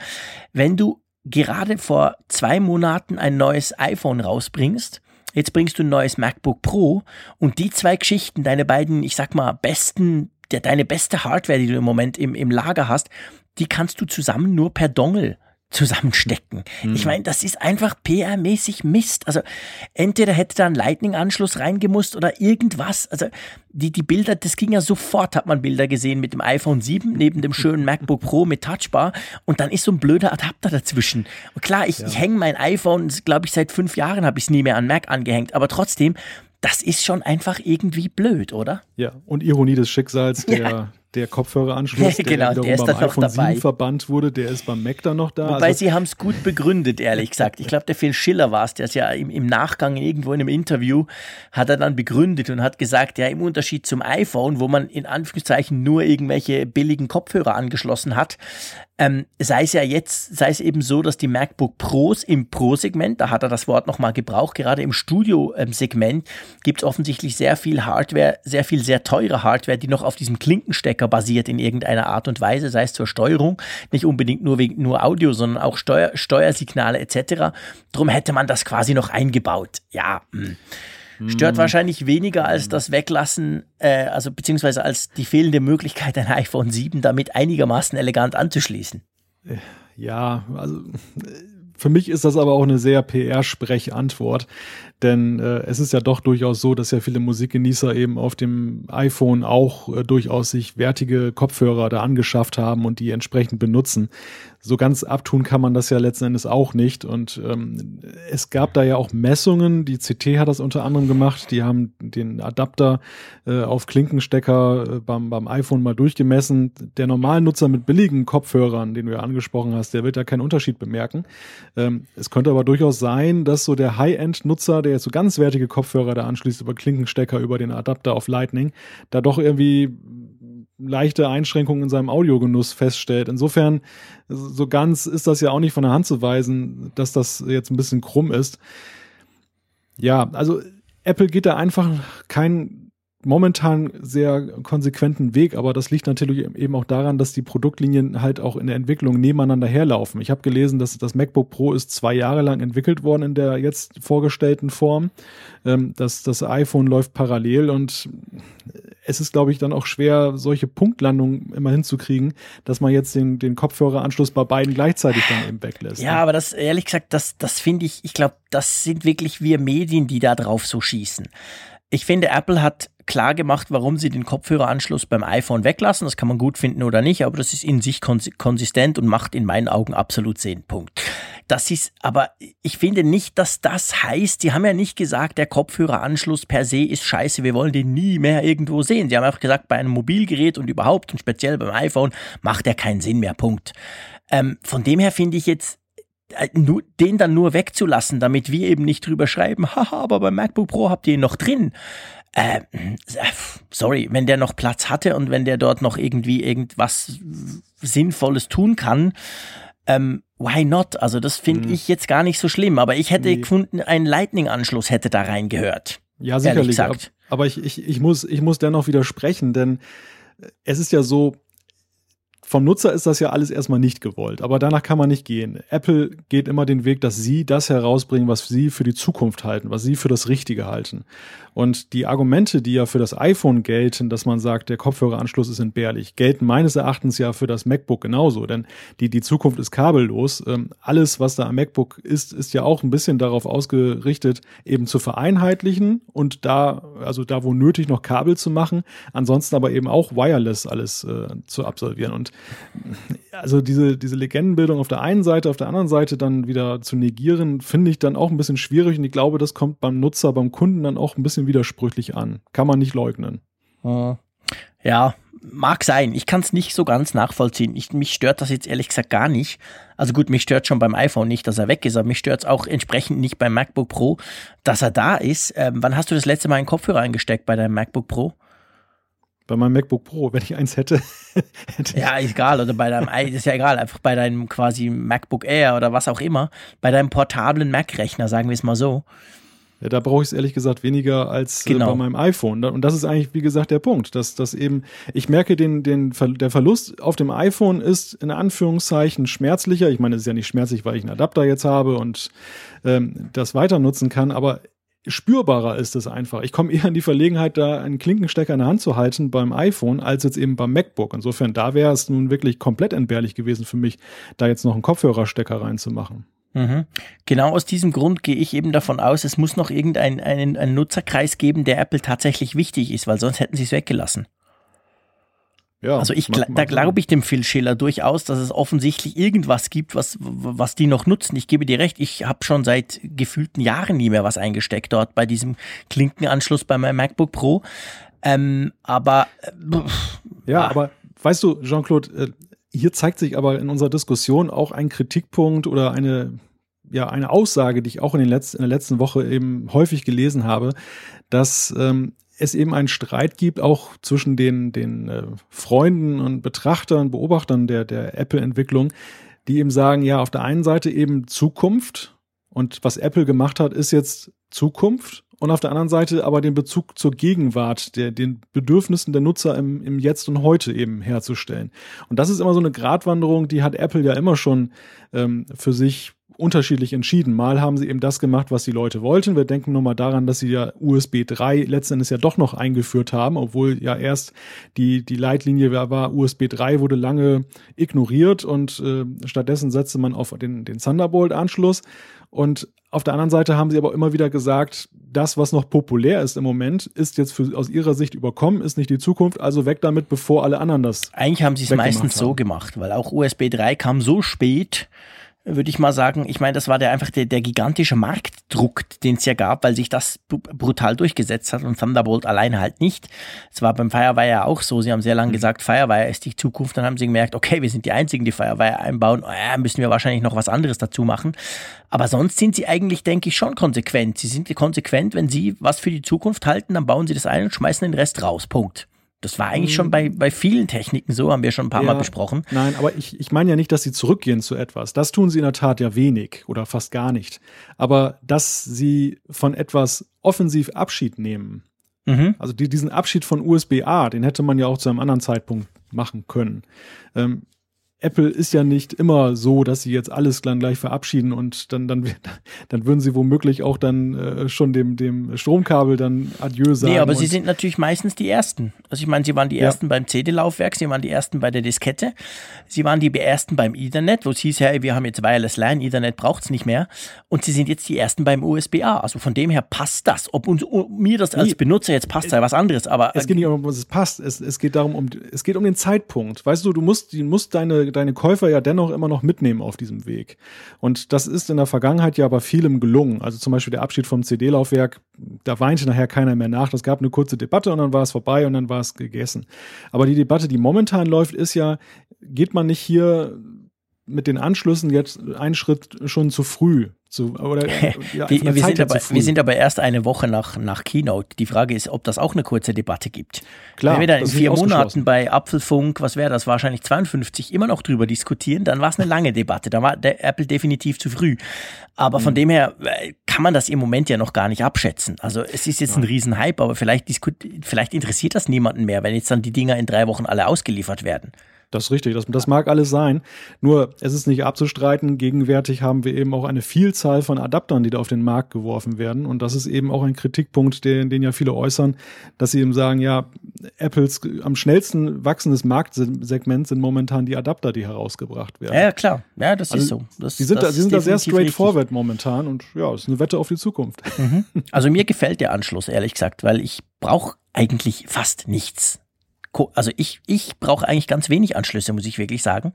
Wenn du gerade vor zwei Monaten ein neues iPhone rausbringst, jetzt bringst du ein neues MacBook Pro und die zwei Geschichten, deine beiden, ich sag mal, besten, der, deine beste Hardware, die du im Moment im, im Lager hast, die kannst du zusammen nur per Dongle zusammenstecken. Mhm. Ich meine, das ist einfach PR-mäßig Mist. Also entweder hätte da ein Lightning-Anschluss reingemusst oder irgendwas. Also die, die Bilder, das ging ja sofort, hat man Bilder gesehen mit dem iPhone 7 neben dem schönen MacBook Pro mit Touchbar und dann ist so ein blöder Adapter dazwischen. Und klar, ich, ja. ich hänge mein iPhone, glaube ich, seit fünf Jahren habe ich es nie mehr an Mac angehängt, aber trotzdem, das ist schon einfach irgendwie blöd, oder? Ja, und Ironie des Schicksals, der ja der Kopfhöreranschluss, der genau, der ist beim iPhone 7 verbannt wurde, der ist beim Mac dann noch da. Wobei also, sie haben es gut begründet, ehrlich gesagt. Ich glaube, der Phil Schiller war es, der es ja im, im, Nachgang irgendwo in einem Interview hat er dann begründet und hat gesagt, ja, im Unterschied zum iPhone, wo man in Anführungszeichen nur irgendwelche billigen Kopfhörer angeschlossen hat, ähm, sei es ja jetzt, sei es eben so, dass die MacBook Pros im Pro-Segment, da hat er das Wort nochmal gebraucht, gerade im Studio-Segment gibt es offensichtlich sehr viel Hardware, sehr viel sehr teure Hardware, die noch auf diesem Klinkenstecker basiert in irgendeiner Art und Weise, sei es zur Steuerung, nicht unbedingt nur wegen nur Audio, sondern auch Steuer, Steuersignale etc. Drum hätte man das quasi noch eingebaut. Ja. Mh. Hm. Stört hm. wahrscheinlich weniger als das Weglassen, äh, also beziehungsweise als die fehlende Möglichkeit, ein iPhone 7 damit einigermaßen elegant anzuschließen. Ja, also für mich ist das aber auch eine sehr PR-Sprech-Antwort, denn äh, es ist ja doch durchaus so, dass ja viele Musikgenießer eben auf dem iPhone auch äh, durchaus sich wertige Kopfhörer da angeschafft haben und die entsprechend benutzen so ganz abtun kann man das ja letzten Endes auch nicht. Und ähm, es gab da ja auch Messungen, die CT hat das unter anderem gemacht, die haben den Adapter äh, auf Klinkenstecker äh, beim, beim iPhone mal durchgemessen. Der Normalnutzer mit billigen Kopfhörern, den du ja angesprochen hast, der wird da keinen Unterschied bemerken. Ähm, es könnte aber durchaus sein, dass so der High-End-Nutzer, der jetzt so ganz wertige Kopfhörer da anschließt über Klinkenstecker, über den Adapter auf Lightning, da doch irgendwie leichte Einschränkungen in seinem Audiogenuss feststellt. Insofern, so ganz ist das ja auch nicht von der Hand zu weisen, dass das jetzt ein bisschen krumm ist. Ja, also Apple geht da einfach kein momentan sehr konsequenten Weg, aber das liegt natürlich eben auch daran, dass die Produktlinien halt auch in der Entwicklung nebeneinander herlaufen. Ich habe gelesen, dass das MacBook Pro ist zwei Jahre lang entwickelt worden in der jetzt vorgestellten Form. Ähm, das, das iPhone läuft parallel und es ist, glaube ich, dann auch schwer, solche Punktlandungen immer hinzukriegen, dass man jetzt den, den Kopfhöreranschluss bei beiden gleichzeitig dann eben weglässt. Ja, ne? aber das, ehrlich gesagt, das, das finde ich, ich glaube, das sind wirklich wir Medien, die da drauf so schießen. Ich finde, Apple hat klar gemacht, warum sie den Kopfhöreranschluss beim iPhone weglassen. Das kann man gut finden oder nicht, aber das ist in sich konsistent und macht in meinen Augen absolut Sinn. Punkt. Das ist, aber ich finde nicht, dass das heißt, sie haben ja nicht gesagt, der Kopfhöreranschluss per se ist scheiße, wir wollen den nie mehr irgendwo sehen. Sie haben auch gesagt, bei einem Mobilgerät und überhaupt und speziell beim iPhone macht er keinen Sinn mehr. Punkt. Ähm, von dem her finde ich jetzt, den dann nur wegzulassen, damit wir eben nicht drüber schreiben, haha, aber beim MacBook Pro habt ihr ihn noch drin. Äh, sorry, wenn der noch Platz hatte und wenn der dort noch irgendwie irgendwas Sinnvolles tun kann, ähm, why not? Also das finde mhm. ich jetzt gar nicht so schlimm, aber ich hätte nee. gefunden, ein Lightning-Anschluss hätte da reingehört. Ja, sicherlich. Aber ich, ich, ich, muss, ich muss dennoch widersprechen, denn es ist ja so, vom Nutzer ist das ja alles erstmal nicht gewollt, aber danach kann man nicht gehen. Apple geht immer den Weg, dass sie das herausbringen, was sie für die Zukunft halten, was sie für das Richtige halten. Und die Argumente, die ja für das iPhone gelten, dass man sagt, der Kopfhöreranschluss ist entbehrlich, gelten meines Erachtens ja für das MacBook genauso, denn die, die Zukunft ist kabellos. Ähm, alles, was da am MacBook ist, ist ja auch ein bisschen darauf ausgerichtet, eben zu vereinheitlichen und da, also da, wo nötig, noch Kabel zu machen, ansonsten aber eben auch wireless alles äh, zu absolvieren. Und also diese, diese Legendenbildung auf der einen Seite, auf der anderen Seite dann wieder zu negieren, finde ich dann auch ein bisschen schwierig und ich glaube, das kommt beim Nutzer, beim Kunden dann auch ein bisschen widersprüchlich an. Kann man nicht leugnen. Ja, mag sein. Ich kann es nicht so ganz nachvollziehen. Ich, mich stört das jetzt ehrlich gesagt gar nicht. Also gut, mich stört schon beim iPhone nicht, dass er weg ist, aber mich stört es auch entsprechend nicht beim MacBook Pro, dass er da ist. Ähm, wann hast du das letzte Mal einen Kopfhörer eingesteckt bei deinem MacBook Pro? Bei meinem MacBook Pro, wenn ich eins hätte. hätte ja, egal. Oder bei deinem, ist ja egal, einfach bei deinem quasi MacBook Air oder was auch immer. Bei deinem portablen Mac-Rechner, sagen wir es mal so. Ja, da brauche ich es ehrlich gesagt weniger als äh, genau. bei meinem iPhone. Und das ist eigentlich, wie gesagt, der Punkt, dass das eben, ich merke, den, den, der Verlust auf dem iPhone ist in Anführungszeichen schmerzlicher. Ich meine, es ist ja nicht schmerzlich, weil ich einen Adapter jetzt habe und ähm, das weiter nutzen kann, aber spürbarer ist es einfach. Ich komme eher in die Verlegenheit, da einen Klinkenstecker in der Hand zu halten beim iPhone, als jetzt eben beim MacBook. Insofern, da wäre es nun wirklich komplett entbehrlich gewesen für mich, da jetzt noch einen Kopfhörerstecker reinzumachen. Mhm. Genau aus diesem Grund gehe ich eben davon aus, es muss noch irgendeinen einen, Nutzerkreis geben, der Apple tatsächlich wichtig ist, weil sonst hätten sie es weggelassen. Ja, also ich, da glaube ich dem Phil Schiller durchaus, dass es offensichtlich irgendwas gibt, was, was die noch nutzen. Ich gebe dir recht, ich habe schon seit gefühlten Jahren nie mehr was eingesteckt dort bei diesem Klinkenanschluss bei meinem MacBook Pro. Ähm, aber äh, ja, aber weißt du, Jean-Claude, äh, hier zeigt sich aber in unserer Diskussion auch ein Kritikpunkt oder eine, ja, eine Aussage, die ich auch in, den letzten, in der letzten Woche eben häufig gelesen habe, dass ähm, es eben einen Streit gibt, auch zwischen den, den äh, Freunden und Betrachtern, Beobachtern der, der Apple-Entwicklung, die eben sagen, ja, auf der einen Seite eben Zukunft und was Apple gemacht hat, ist jetzt Zukunft und auf der anderen Seite aber den Bezug zur Gegenwart, der, den Bedürfnissen der Nutzer im, im Jetzt und Heute eben herzustellen. Und das ist immer so eine Gratwanderung, die hat Apple ja immer schon ähm, für sich unterschiedlich entschieden. Mal haben sie eben das gemacht, was die Leute wollten. Wir denken nur mal daran, dass sie ja USB 3 letztendlich ja doch noch eingeführt haben, obwohl ja erst die, die Leitlinie war, USB 3 wurde lange ignoriert und äh, stattdessen setzte man auf den, den Thunderbolt-Anschluss. Und auf der anderen Seite haben sie aber immer wieder gesagt, das, was noch populär ist im Moment, ist jetzt für, aus ihrer Sicht überkommen, ist nicht die Zukunft, also weg damit, bevor alle anderen das. Eigentlich haben sie es meistens haben. so gemacht, weil auch USB 3 kam so spät, würde ich mal sagen. Ich meine, das war der einfach der, der gigantische Marktdruck, den es ja gab, weil sich das brutal durchgesetzt hat und Thunderbolt alleine halt nicht. Es war beim Firewire ja auch so. Sie haben sehr lange mhm. gesagt, Firewire ist die Zukunft. Dann haben sie gemerkt, okay, wir sind die Einzigen, die Firewire einbauen. Äh, müssen wir wahrscheinlich noch was anderes dazu machen. Aber sonst sind sie eigentlich, denke ich, schon konsequent. Sie sind konsequent, wenn sie was für die Zukunft halten, dann bauen sie das ein und schmeißen den Rest raus. Punkt. Das war eigentlich schon bei, bei vielen Techniken so, haben wir schon ein paar ja, Mal besprochen. Nein, aber ich, ich meine ja nicht, dass sie zurückgehen zu etwas. Das tun sie in der Tat ja wenig oder fast gar nicht. Aber dass sie von etwas offensiv Abschied nehmen, mhm. also die, diesen Abschied von USB-A, den hätte man ja auch zu einem anderen Zeitpunkt machen können. Ähm, Apple ist ja nicht immer so, dass sie jetzt alles dann gleich verabschieden und dann, dann, dann würden sie womöglich auch dann äh, schon dem, dem Stromkabel dann Adieu sagen. Nee, aber sie sind natürlich meistens die Ersten. Also ich meine, sie waren die Ersten ja. beim CD-Laufwerk, sie waren die Ersten bei der Diskette, sie waren die Ersten beim Ethernet, wo es hieß, hey, wir haben jetzt Wireless LAN, Ethernet braucht es nicht mehr. Und sie sind jetzt die Ersten beim USB-A. Also von dem her passt das. Ob uns, mir das als Benutzer jetzt passt, sei was anderes. Aber es geht nicht um, was es passt. Es, es geht darum, um, es geht um den Zeitpunkt. Weißt du, du musst, du musst deine deine Käufer ja dennoch immer noch mitnehmen auf diesem Weg. Und das ist in der Vergangenheit ja aber vielem gelungen. Also zum Beispiel der Abschied vom CD-Laufwerk, da weinte nachher keiner mehr nach. Das gab eine kurze Debatte und dann war es vorbei und dann war es gegessen. Aber die Debatte, die momentan läuft, ist ja, geht man nicht hier mit den Anschlüssen jetzt einen Schritt schon zu früh zu, oder, ja, wir, wir, sind aber, wir, sind aber, erst eine Woche nach, nach Keynote. Die Frage ist, ob das auch eine kurze Debatte gibt. Klar, Wenn wir dann in vier Monaten bei Apfelfunk, was wäre das, wahrscheinlich 52, immer noch drüber diskutieren, dann war es eine lange Debatte. Da war der Apple definitiv zu früh. Aber von mhm. dem her äh, kann man das im Moment ja noch gar nicht abschätzen. Also es ist jetzt ja. ein Riesenhype, aber vielleicht, vielleicht interessiert das niemanden mehr, wenn jetzt dann die Dinger in drei Wochen alle ausgeliefert werden. Das ist richtig, das, das mag alles sein. Nur es ist nicht abzustreiten, gegenwärtig haben wir eben auch eine Vielzahl von Adaptern, die da auf den Markt geworfen werden. Und das ist eben auch ein Kritikpunkt, den, den ja viele äußern, dass sie eben sagen, ja, Apples am schnellsten wachsendes Marktsegment sind momentan die Adapter, die herausgebracht werden. Ja, klar. Ja, das also, ist so. Das, die sind, da, die sind da sehr straightforward momentan und ja, es ist eine Wette auf die Zukunft. Mhm. Also mir gefällt der Anschluss, ehrlich gesagt, weil ich brauche eigentlich fast nichts also ich, ich brauche eigentlich ganz wenig Anschlüsse, muss ich wirklich sagen.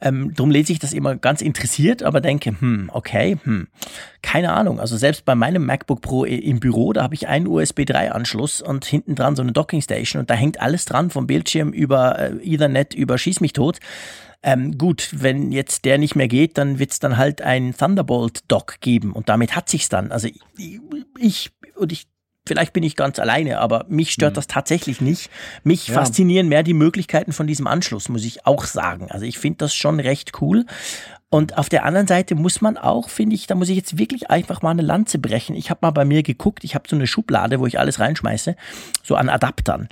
Ähm, drum lese ich das immer ganz interessiert, aber denke, hm, okay, hm, keine Ahnung. Also selbst bei meinem MacBook Pro im Büro, da habe ich einen USB 3 Anschluss und hinten dran so eine Docking Station und da hängt alles dran, vom Bildschirm über äh, Ethernet, über Schieß mich tot. Ähm, gut, wenn jetzt der nicht mehr geht, dann wird es dann halt ein Thunderbolt Dock geben und damit hat sich's dann. Also ich, ich und ich Vielleicht bin ich ganz alleine, aber mich stört mhm. das tatsächlich nicht. Mich ja. faszinieren mehr die Möglichkeiten von diesem Anschluss, muss ich auch sagen. Also ich finde das schon recht cool. Und auf der anderen Seite muss man auch, finde ich, da muss ich jetzt wirklich einfach mal eine Lanze brechen. Ich habe mal bei mir geguckt, ich habe so eine Schublade, wo ich alles reinschmeiße, so an Adaptern.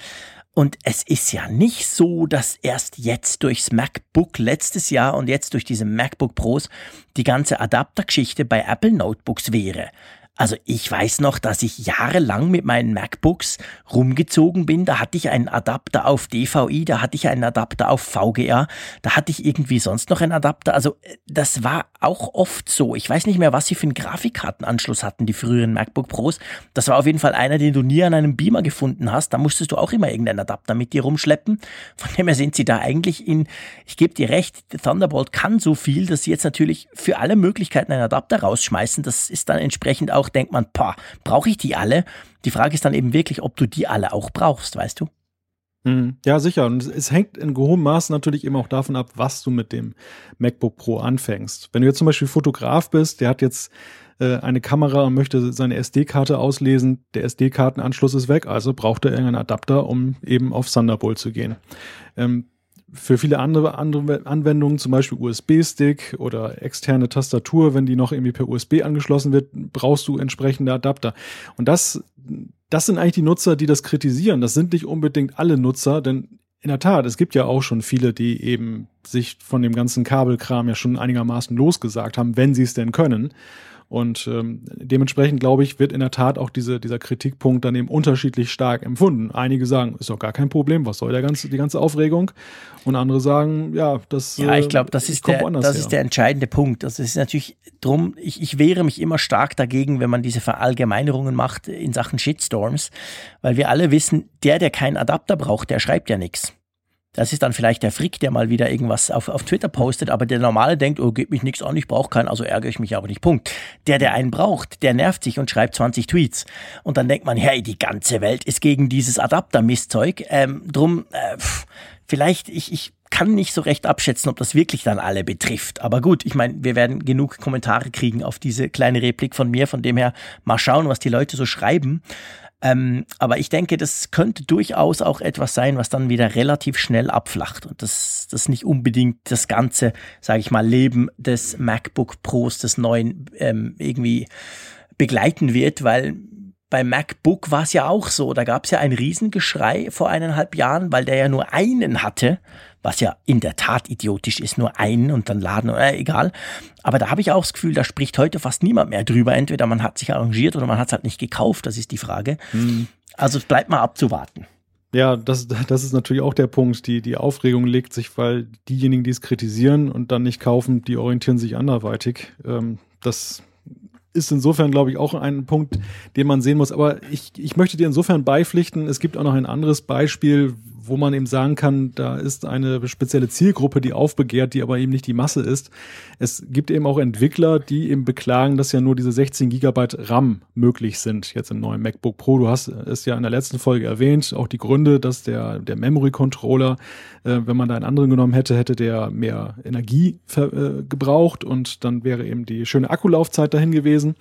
Und es ist ja nicht so, dass erst jetzt durchs MacBook letztes Jahr und jetzt durch diese MacBook Pros die ganze Adaptergeschichte bei Apple Notebooks wäre. Also ich weiß noch, dass ich jahrelang mit meinen MacBooks rumgezogen bin. Da hatte ich einen Adapter auf DVI, da hatte ich einen Adapter auf VGA, da hatte ich irgendwie sonst noch einen Adapter. Also äh, das war auch oft so. Ich weiß nicht mehr, was sie für einen Grafikkartenanschluss hatten, die früheren MacBook Pros. Das war auf jeden Fall einer, den du nie an einem Beamer gefunden hast. Da musstest du auch immer irgendeinen Adapter mit dir rumschleppen. Von dem her sind sie da eigentlich in, ich gebe dir recht, Thunderbolt kann so viel, dass sie jetzt natürlich für alle Möglichkeiten einen Adapter rausschmeißen. Das ist dann entsprechend auch denkt man, boah, brauche ich die alle? Die Frage ist dann eben wirklich, ob du die alle auch brauchst, weißt du? Mhm. Ja, sicher. Und es hängt in hohem Maß natürlich eben auch davon ab, was du mit dem MacBook Pro anfängst. Wenn du jetzt zum Beispiel Fotograf bist, der hat jetzt äh, eine Kamera und möchte seine SD-Karte auslesen, der SD-Kartenanschluss ist weg, also braucht er irgendeinen Adapter, um eben auf Thunderbolt zu gehen. Ähm, für viele andere, andere Anwendungen, zum Beispiel USB-Stick oder externe Tastatur, wenn die noch irgendwie per USB angeschlossen wird, brauchst du entsprechende Adapter. Und das, das sind eigentlich die Nutzer, die das kritisieren. Das sind nicht unbedingt alle Nutzer, denn in der Tat, es gibt ja auch schon viele, die eben sich von dem ganzen Kabelkram ja schon einigermaßen losgesagt haben, wenn sie es denn können. Und ähm, dementsprechend, glaube ich, wird in der Tat auch diese, dieser Kritikpunkt dann eben unterschiedlich stark empfunden. Einige sagen, ist doch gar kein Problem, was soll der ganze, die ganze Aufregung? Und andere sagen, ja, das Ja, ich glaube, das, ist der, das ist der entscheidende Punkt. Also es ist natürlich drum, ich, ich wehre mich immer stark dagegen, wenn man diese Verallgemeinerungen macht in Sachen Shitstorms, weil wir alle wissen, der, der keinen Adapter braucht, der schreibt ja nichts. Das ist dann vielleicht der Frick, der mal wieder irgendwas auf, auf Twitter postet, aber der Normale denkt, oh, geht mich nichts an, ich brauche keinen, also ärgere ich mich aber nicht. Punkt. Der, der einen braucht, der nervt sich und schreibt 20 Tweets. Und dann denkt man, hey, die ganze Welt ist gegen dieses Adapter-Mistzeug. Ähm, drum, äh, pff, vielleicht, ich, ich kann nicht so recht abschätzen, ob das wirklich dann alle betrifft. Aber gut, ich meine, wir werden genug Kommentare kriegen auf diese kleine Replik von mir. Von dem her mal schauen, was die Leute so schreiben. Ähm, aber ich denke, das könnte durchaus auch etwas sein, was dann wieder relativ schnell abflacht und das, das nicht unbedingt das ganze, sage ich mal, Leben des MacBook Pros, des neuen, ähm, irgendwie begleiten wird, weil bei MacBook war es ja auch so. Da gab es ja ein Riesengeschrei vor eineinhalb Jahren, weil der ja nur einen hatte, was ja in der Tat idiotisch ist, nur einen und dann laden, äh, egal. Aber da habe ich auch das Gefühl, da spricht heute fast niemand mehr drüber. Entweder man hat sich arrangiert oder man hat es halt nicht gekauft, das ist die Frage. Mhm. Also es bleibt mal abzuwarten. Ja, das, das ist natürlich auch der Punkt. Die, die Aufregung legt sich, weil diejenigen, die es kritisieren und dann nicht kaufen, die orientieren sich anderweitig. Ähm, das ist insofern, glaube ich, auch ein Punkt, den man sehen muss. Aber ich, ich möchte dir insofern beipflichten, es gibt auch noch ein anderes Beispiel, wo man eben sagen kann, da ist eine spezielle Zielgruppe, die aufbegehrt, die aber eben nicht die Masse ist. Es gibt eben auch Entwickler, die eben beklagen, dass ja nur diese 16 Gigabyte RAM möglich sind jetzt im neuen MacBook Pro. Du hast es ja in der letzten Folge erwähnt, auch die Gründe, dass der, der Memory Controller, äh, wenn man da einen anderen genommen hätte, hätte der mehr Energie äh, gebraucht und dann wäre eben die schöne Akkulaufzeit dahin gewesen.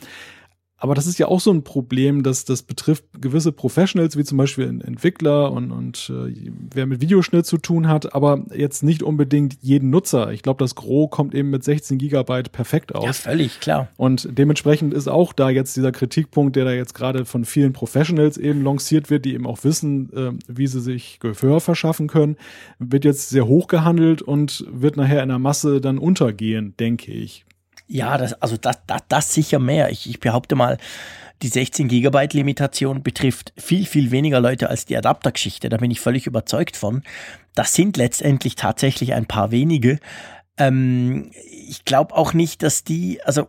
Aber das ist ja auch so ein Problem, dass das betrifft gewisse Professionals, wie zum Beispiel Entwickler und, und äh, wer mit Videoschnitt zu tun hat, aber jetzt nicht unbedingt jeden Nutzer. Ich glaube, das Gros kommt eben mit 16 Gigabyte perfekt aus. Ja, völlig, klar. Und dementsprechend ist auch da jetzt dieser Kritikpunkt, der da jetzt gerade von vielen Professionals eben lanciert wird, die eben auch wissen, äh, wie sie sich Gehör verschaffen können, wird jetzt sehr hoch gehandelt und wird nachher in der Masse dann untergehen, denke ich. Ja, das, also das, das, das sicher mehr. Ich, ich behaupte mal, die 16 Gigabyte Limitation betrifft viel, viel weniger Leute als die Adaptergeschichte. Da bin ich völlig überzeugt von. Das sind letztendlich tatsächlich ein paar wenige. Ähm, ich glaube auch nicht, dass die, also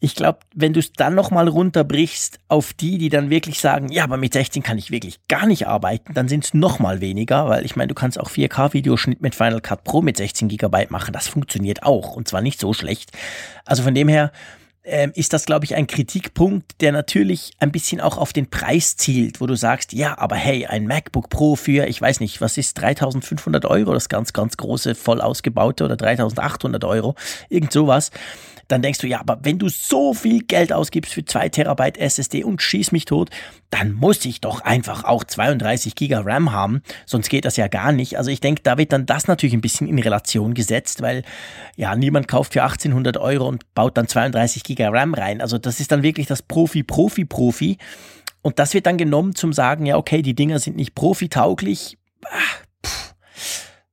ich glaube, wenn du es dann nochmal runterbrichst auf die, die dann wirklich sagen, ja, aber mit 16 kann ich wirklich gar nicht arbeiten, dann sind es nochmal weniger, weil ich meine, du kannst auch 4K-Videoschnitt mit Final Cut Pro mit 16 GB machen, das funktioniert auch und zwar nicht so schlecht. Also von dem her, ähm, ist das, glaube ich, ein Kritikpunkt, der natürlich ein bisschen auch auf den Preis zielt, wo du sagst, ja, aber hey, ein MacBook Pro für, ich weiß nicht, was ist 3500 Euro, das ganz, ganz große, voll ausgebaute oder 3800 Euro, irgend sowas dann denkst du, ja, aber wenn du so viel Geld ausgibst für 2 Terabyte SSD und schieß mich tot, dann muss ich doch einfach auch 32 Giga RAM haben, sonst geht das ja gar nicht. Also ich denke, da wird dann das natürlich ein bisschen in Relation gesetzt, weil ja, niemand kauft für 1800 Euro und baut dann 32 Giga RAM rein. Also das ist dann wirklich das Profi, Profi, Profi. Und das wird dann genommen zum sagen, ja, okay, die Dinger sind nicht profitauglich. Ah,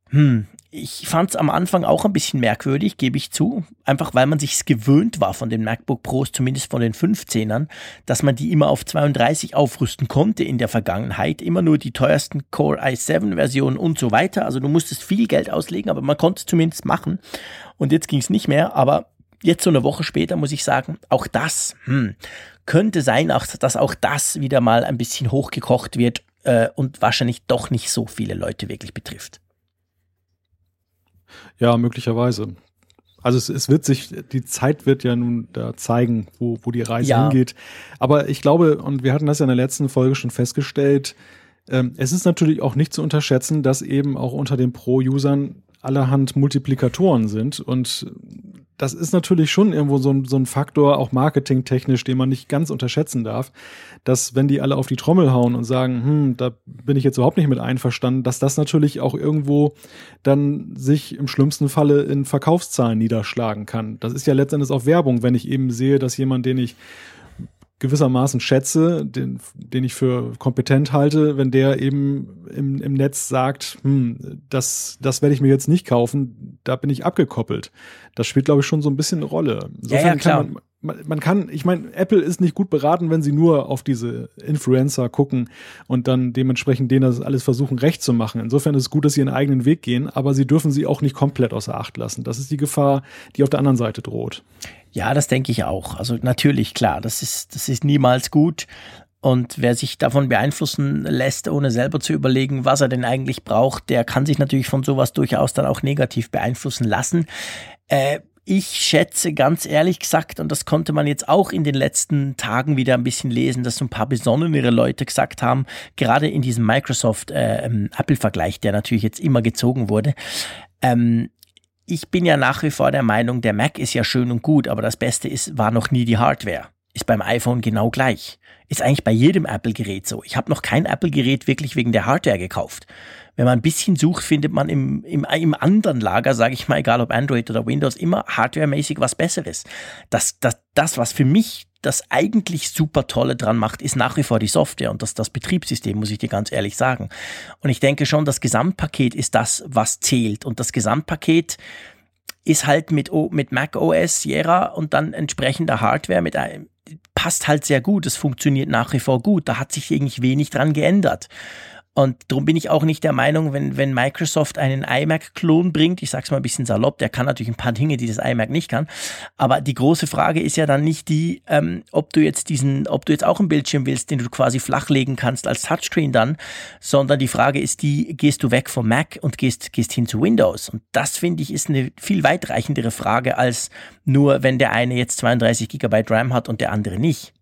hm, ich fand es am Anfang auch ein bisschen merkwürdig, gebe ich zu. Einfach weil man sich gewöhnt war von den MacBook Pros, zumindest von den 15ern, dass man die immer auf 32 aufrüsten konnte in der Vergangenheit. Immer nur die teuersten Core i7-Versionen und so weiter. Also du musstest viel Geld auslegen, aber man konnte es zumindest machen. Und jetzt ging es nicht mehr. Aber jetzt so eine Woche später muss ich sagen, auch das hm, könnte sein, dass auch das wieder mal ein bisschen hochgekocht wird äh, und wahrscheinlich doch nicht so viele Leute wirklich betrifft. Ja, möglicherweise. Also es, es wird sich, die Zeit wird ja nun da zeigen, wo, wo die Reise ja. hingeht. Aber ich glaube, und wir hatten das ja in der letzten Folge schon festgestellt, Ähm, es ist natürlich auch nicht zu unterschätzen, dass eben auch unter den Pro-Usern allerhand Multiplikatoren sind und das ist natürlich schon irgendwo so ein, so ein Faktor, auch marketingtechnisch, den man nicht ganz unterschätzen darf, dass wenn die alle auf die Trommel hauen und sagen, hm, da bin ich jetzt überhaupt nicht mit einverstanden, dass das natürlich auch irgendwo dann sich im schlimmsten Falle in Verkaufszahlen niederschlagen kann. Das ist ja letztendlich auch Werbung, wenn ich eben sehe, dass jemand, den ich gewissermaßen schätze, den, den ich für kompetent halte, wenn der eben im, im Netz sagt, hm, das, das werde ich mir jetzt nicht kaufen, da bin ich abgekoppelt. Das spielt, glaube ich, schon so ein bisschen eine Rolle. Insofern ja, ja, klar. kann man, man, man kann, ich meine, Apple ist nicht gut beraten, wenn sie nur auf diese Influencer gucken und dann dementsprechend denen das alles versuchen, recht zu machen. Insofern ist es gut, dass sie ihren eigenen Weg gehen, aber sie dürfen sie auch nicht komplett außer Acht lassen. Das ist die Gefahr, die auf der anderen Seite droht. Ja, das denke ich auch. Also natürlich, klar, das ist, das ist niemals gut. Und wer sich davon beeinflussen lässt, ohne selber zu überlegen, was er denn eigentlich braucht, der kann sich natürlich von sowas durchaus dann auch negativ beeinflussen lassen. Äh, ich schätze ganz ehrlich gesagt, und das konnte man jetzt auch in den letzten Tagen wieder ein bisschen lesen, dass so ein paar besonnenere Leute gesagt haben, gerade in diesem Microsoft-Apple-Vergleich, äh, der natürlich jetzt immer gezogen wurde, ähm, ich bin ja nach wie vor der Meinung, der Mac ist ja schön und gut, aber das Beste ist, war noch nie die Hardware. Ist beim iPhone genau gleich. Ist eigentlich bei jedem Apple-Gerät so. Ich habe noch kein Apple-Gerät wirklich wegen der Hardware gekauft wenn man ein bisschen sucht, findet man im, im, im anderen Lager, sage ich mal, egal ob Android oder Windows, immer hardwaremäßig was Besseres. Das, das, das, was für mich das eigentlich super Tolle dran macht, ist nach wie vor die Software und das, das Betriebssystem, muss ich dir ganz ehrlich sagen. Und ich denke schon, das Gesamtpaket ist das, was zählt. Und das Gesamtpaket ist halt mit, mit Mac OS, Sierra und dann entsprechender Hardware mit einem, passt halt sehr gut. Es funktioniert nach wie vor gut. Da hat sich eigentlich wenig dran geändert. Und darum bin ich auch nicht der Meinung, wenn, wenn Microsoft einen iMac-Klon bringt, ich sage es mal ein bisschen salopp, der kann natürlich ein paar Dinge, die das iMac nicht kann. Aber die große Frage ist ja dann nicht die, ähm, ob du jetzt diesen, ob du jetzt auch einen Bildschirm willst, den du quasi flachlegen kannst als Touchscreen dann, sondern die Frage ist die, gehst du weg vom Mac und gehst, gehst hin zu Windows? Und das finde ich ist eine viel weitreichendere Frage als nur, wenn der eine jetzt 32 Gigabyte RAM hat und der andere nicht.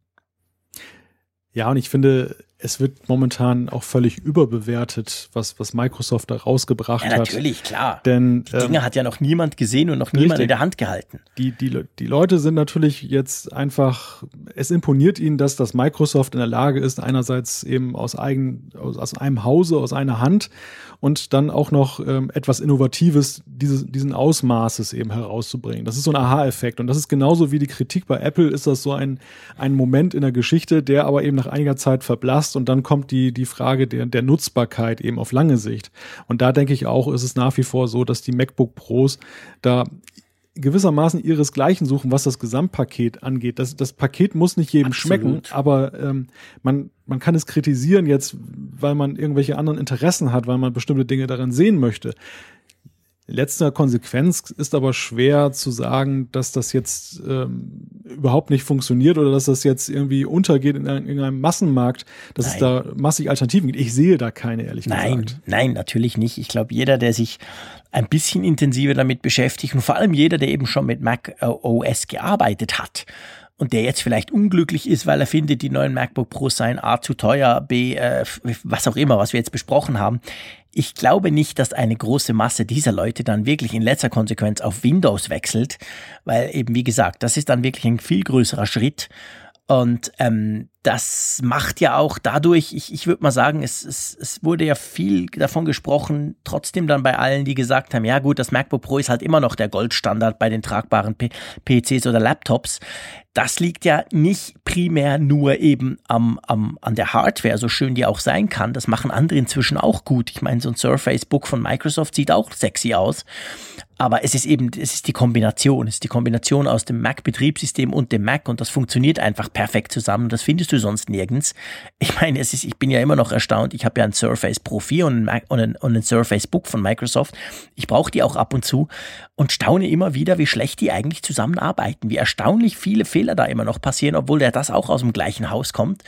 Ja, und ich finde, es wird momentan auch völlig überbewertet, was, was Microsoft da rausgebracht hat. Ja, natürlich, klar. Denn, die Dinge ähm, hat ja noch niemand gesehen und noch richtig. niemand in der Hand gehalten. Die, die, die Leute sind natürlich jetzt einfach, es imponiert ihnen, dass das Microsoft in der Lage ist, einerseits eben aus eigen, aus, aus einem Hause, aus einer Hand und dann auch noch ähm, etwas Innovatives dieses, diesen Ausmaßes eben herauszubringen. Das ist so ein Aha-Effekt. Und das ist genauso wie die Kritik bei Apple, ist das so ein, ein Moment in der Geschichte, der aber eben nach einiger Zeit verblasst und dann kommt die, die Frage der, der Nutzbarkeit eben auf lange Sicht. Und da denke ich auch, ist es nach wie vor so, dass die MacBook Pros da gewissermaßen ihresgleichen suchen, was das Gesamtpaket angeht. Das, das Paket muss nicht jedem Absolut. schmecken, aber ähm, man, man kann es kritisieren jetzt, weil man irgendwelche anderen Interessen hat, weil man bestimmte Dinge daran sehen möchte letzter Konsequenz ist aber schwer zu sagen, dass das jetzt ähm, überhaupt nicht funktioniert oder dass das jetzt irgendwie untergeht in, in einem Massenmarkt, dass nein. es da massig Alternativen gibt. Ich sehe da keine, ehrlich nein, gesagt. Nein, natürlich nicht. Ich glaube, jeder, der sich ein bisschen intensiver damit beschäftigt und vor allem jeder, der eben schon mit Mac OS gearbeitet hat und der jetzt vielleicht unglücklich ist, weil er findet, die neuen MacBook Pros seien A zu teuer, B, äh, was auch immer, was wir jetzt besprochen haben. Ich glaube nicht, dass eine große Masse dieser Leute dann wirklich in letzter Konsequenz auf Windows wechselt, weil eben, wie gesagt, das ist dann wirklich ein viel größerer Schritt. Und ähm, das macht ja auch dadurch, ich, ich würde mal sagen, es, es, es wurde ja viel davon gesprochen, trotzdem dann bei allen, die gesagt haben, ja gut, das MacBook Pro ist halt immer noch der Goldstandard bei den tragbaren P PCs oder Laptops. Das liegt ja nicht primär nur eben am, am, an der Hardware, so schön die auch sein kann. Das machen andere inzwischen auch gut. Ich meine, so ein Surface Book von Microsoft sieht auch sexy aus. Aber es ist eben, es ist die Kombination. Es ist die Kombination aus dem Mac-Betriebssystem und dem Mac und das funktioniert einfach perfekt zusammen. Das findest du sonst nirgends. Ich meine, es ist, ich bin ja immer noch erstaunt. Ich habe ja ein Surface Pro 4 und ein, und ein, und ein Surface Book von Microsoft. Ich brauche die auch ab und zu und staune immer wieder, wie schlecht die eigentlich zusammenarbeiten. Wie erstaunlich viele Fehler da immer noch passieren, obwohl der das auch aus dem gleichen Haus kommt.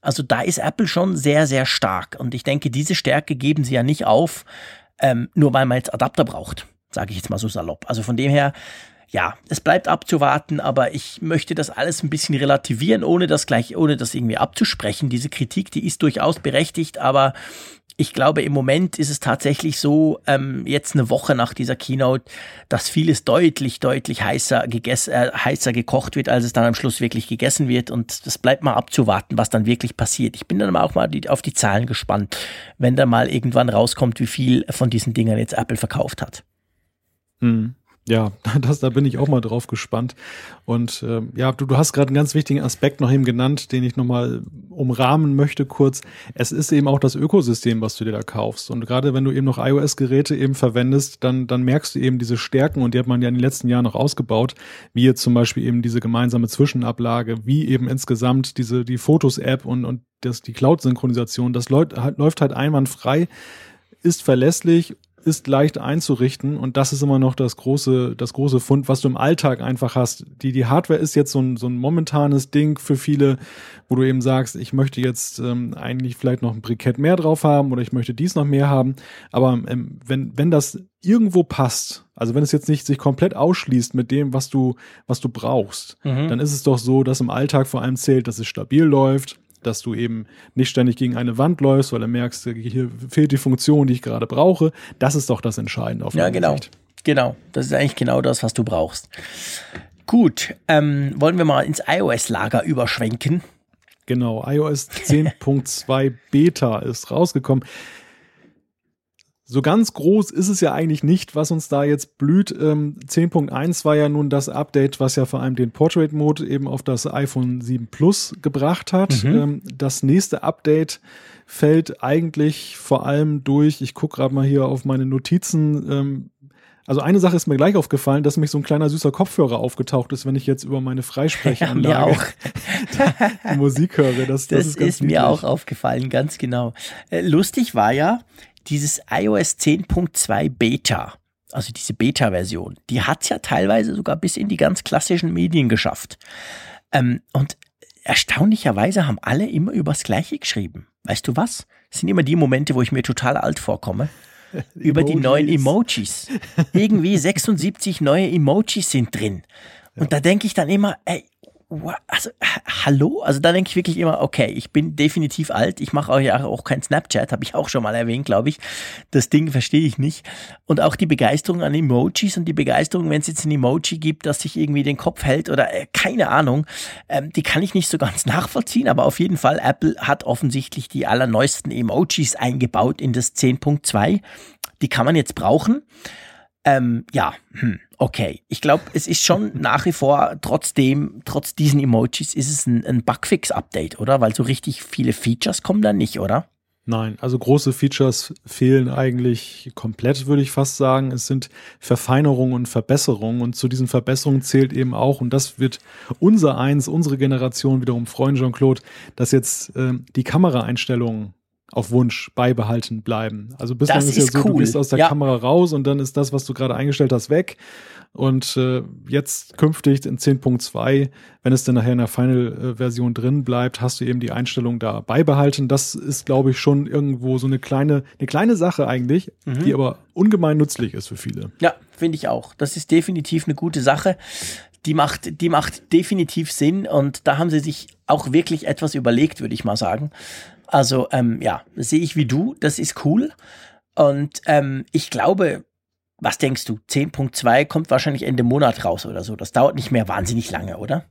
Also da ist Apple schon sehr, sehr stark. Und ich denke, diese Stärke geben sie ja nicht auf, ähm, nur weil man jetzt Adapter braucht sage ich jetzt mal so salopp. Also von dem her, ja, es bleibt abzuwarten, aber ich möchte das alles ein bisschen relativieren, ohne das gleich, ohne das irgendwie abzusprechen. Diese Kritik, die ist durchaus berechtigt, aber ich glaube, im Moment ist es tatsächlich so, ähm, jetzt eine Woche nach dieser Keynote, dass vieles deutlich, deutlich heißer, gegessen, äh, heißer gekocht wird, als es dann am Schluss wirklich gegessen wird. Und das bleibt mal abzuwarten, was dann wirklich passiert. Ich bin dann auch mal die, auf die Zahlen gespannt, wenn da mal irgendwann rauskommt, wie viel von diesen Dingern jetzt Apple verkauft hat. Mhm. Ja, das, da bin ich auch mal drauf gespannt. Und äh, ja, du, du hast gerade einen ganz wichtigen Aspekt noch eben genannt, den ich nochmal umrahmen möchte kurz. Es ist eben auch das Ökosystem, was du dir da kaufst. Und gerade wenn du eben noch iOS-Geräte eben verwendest, dann, dann merkst du eben diese Stärken und die hat man ja in den letzten Jahren noch ausgebaut, wie jetzt zum Beispiel eben diese gemeinsame Zwischenablage, wie eben insgesamt diese, die Fotos-App und, und das, die Cloud-Synchronisation, das läuft halt, läuft halt einwandfrei, ist verlässlich ist leicht einzurichten und das ist immer noch das große, das große Fund, was du im Alltag einfach hast. Die, die Hardware ist jetzt so ein, so ein momentanes Ding für viele, wo du eben sagst, ich möchte jetzt ähm, eigentlich vielleicht noch ein Brikett mehr drauf haben oder ich möchte dies noch mehr haben. Aber ähm, wenn, wenn das irgendwo passt, also wenn es jetzt nicht sich komplett ausschließt mit dem, was du, was du brauchst, mhm. dann ist es doch so, dass im Alltag vor allem zählt, dass es stabil läuft, dass du eben nicht ständig gegen eine Wand läufst, weil du merkst, hier fehlt die Funktion, die ich gerade brauche. Das ist doch das Entscheidende auf Ja, genau. Sicht. Genau. Das ist eigentlich genau das, was du brauchst. Gut, ähm, wollen wir mal ins iOS-Lager überschwenken? Genau, iOS 10.2 Beta ist rausgekommen so ganz groß ist es ja eigentlich nicht, was uns da jetzt blüht. Ähm, 10.1 war ja nun das Update, was ja vor allem den Portrait Mode eben auf das iPhone 7 Plus gebracht hat. Mhm. Ähm, das nächste Update fällt eigentlich vor allem durch, ich gucke gerade mal hier auf meine Notizen, ähm, also eine Sache ist mir gleich aufgefallen, dass mich so ein kleiner süßer Kopfhörer aufgetaucht ist, wenn ich jetzt über meine Freisprechanlage ja, die Musik höre. Das, das, das ist, ist mir auch aufgefallen, ganz genau. Äh, lustig war ja, dieses iOS 10.2 Beta, also diese Beta-Version, die hat es ja teilweise sogar bis in die ganz klassischen Medien geschafft. Ähm, und erstaunlicherweise haben alle immer übers Gleiche geschrieben. Weißt du was? Das sind immer die Momente, wo ich mir total alt vorkomme. über die neuen Emojis. Irgendwie 76 neue Emojis sind drin. Und ja. da denke ich dann immer, ey, also hallo? Also da denke ich wirklich immer, okay, ich bin definitiv alt. Ich mache auch auch kein Snapchat, habe ich auch schon mal erwähnt, glaube ich. Das Ding verstehe ich nicht. Und auch die Begeisterung an Emojis und die Begeisterung, wenn es jetzt ein Emoji gibt, das sich irgendwie den Kopf hält oder äh, keine Ahnung, ähm, die kann ich nicht so ganz nachvollziehen. Aber auf jeden Fall, Apple hat offensichtlich die allerneuesten Emojis eingebaut in das 10.2. Die kann man jetzt brauchen. Ähm, ja, hm, okay. Ich glaube, es ist schon nach wie vor trotzdem, trotz diesen Emojis, ist es ein, ein Bugfix-Update, oder? Weil so richtig viele Features kommen da nicht, oder? Nein, also große Features fehlen eigentlich komplett, würde ich fast sagen. Es sind Verfeinerungen und Verbesserungen und zu diesen Verbesserungen zählt eben auch, und das wird unser eins, unsere Generation wiederum freuen, Jean-Claude, dass jetzt äh, die Kameraeinstellungen auf Wunsch beibehalten bleiben. Also bislang das ist ja so, cool. du gehst aus der ja. Kamera raus und dann ist das, was du gerade eingestellt hast, weg. Und äh, jetzt künftig in 10.2, wenn es dann nachher in der Final-Version drin bleibt, hast du eben die Einstellung da beibehalten. Das ist, glaube ich, schon irgendwo so eine kleine, eine kleine Sache eigentlich, mhm. die aber ungemein nützlich ist für viele. Ja, finde ich auch. Das ist definitiv eine gute Sache. Die macht, die macht definitiv Sinn und da haben sie sich auch wirklich etwas überlegt, würde ich mal sagen. Also ähm, ja, sehe ich wie du, das ist cool. Und ähm, ich glaube, was denkst du? 10.2 kommt wahrscheinlich Ende Monat raus oder so. Das dauert nicht mehr wahnsinnig lange, oder?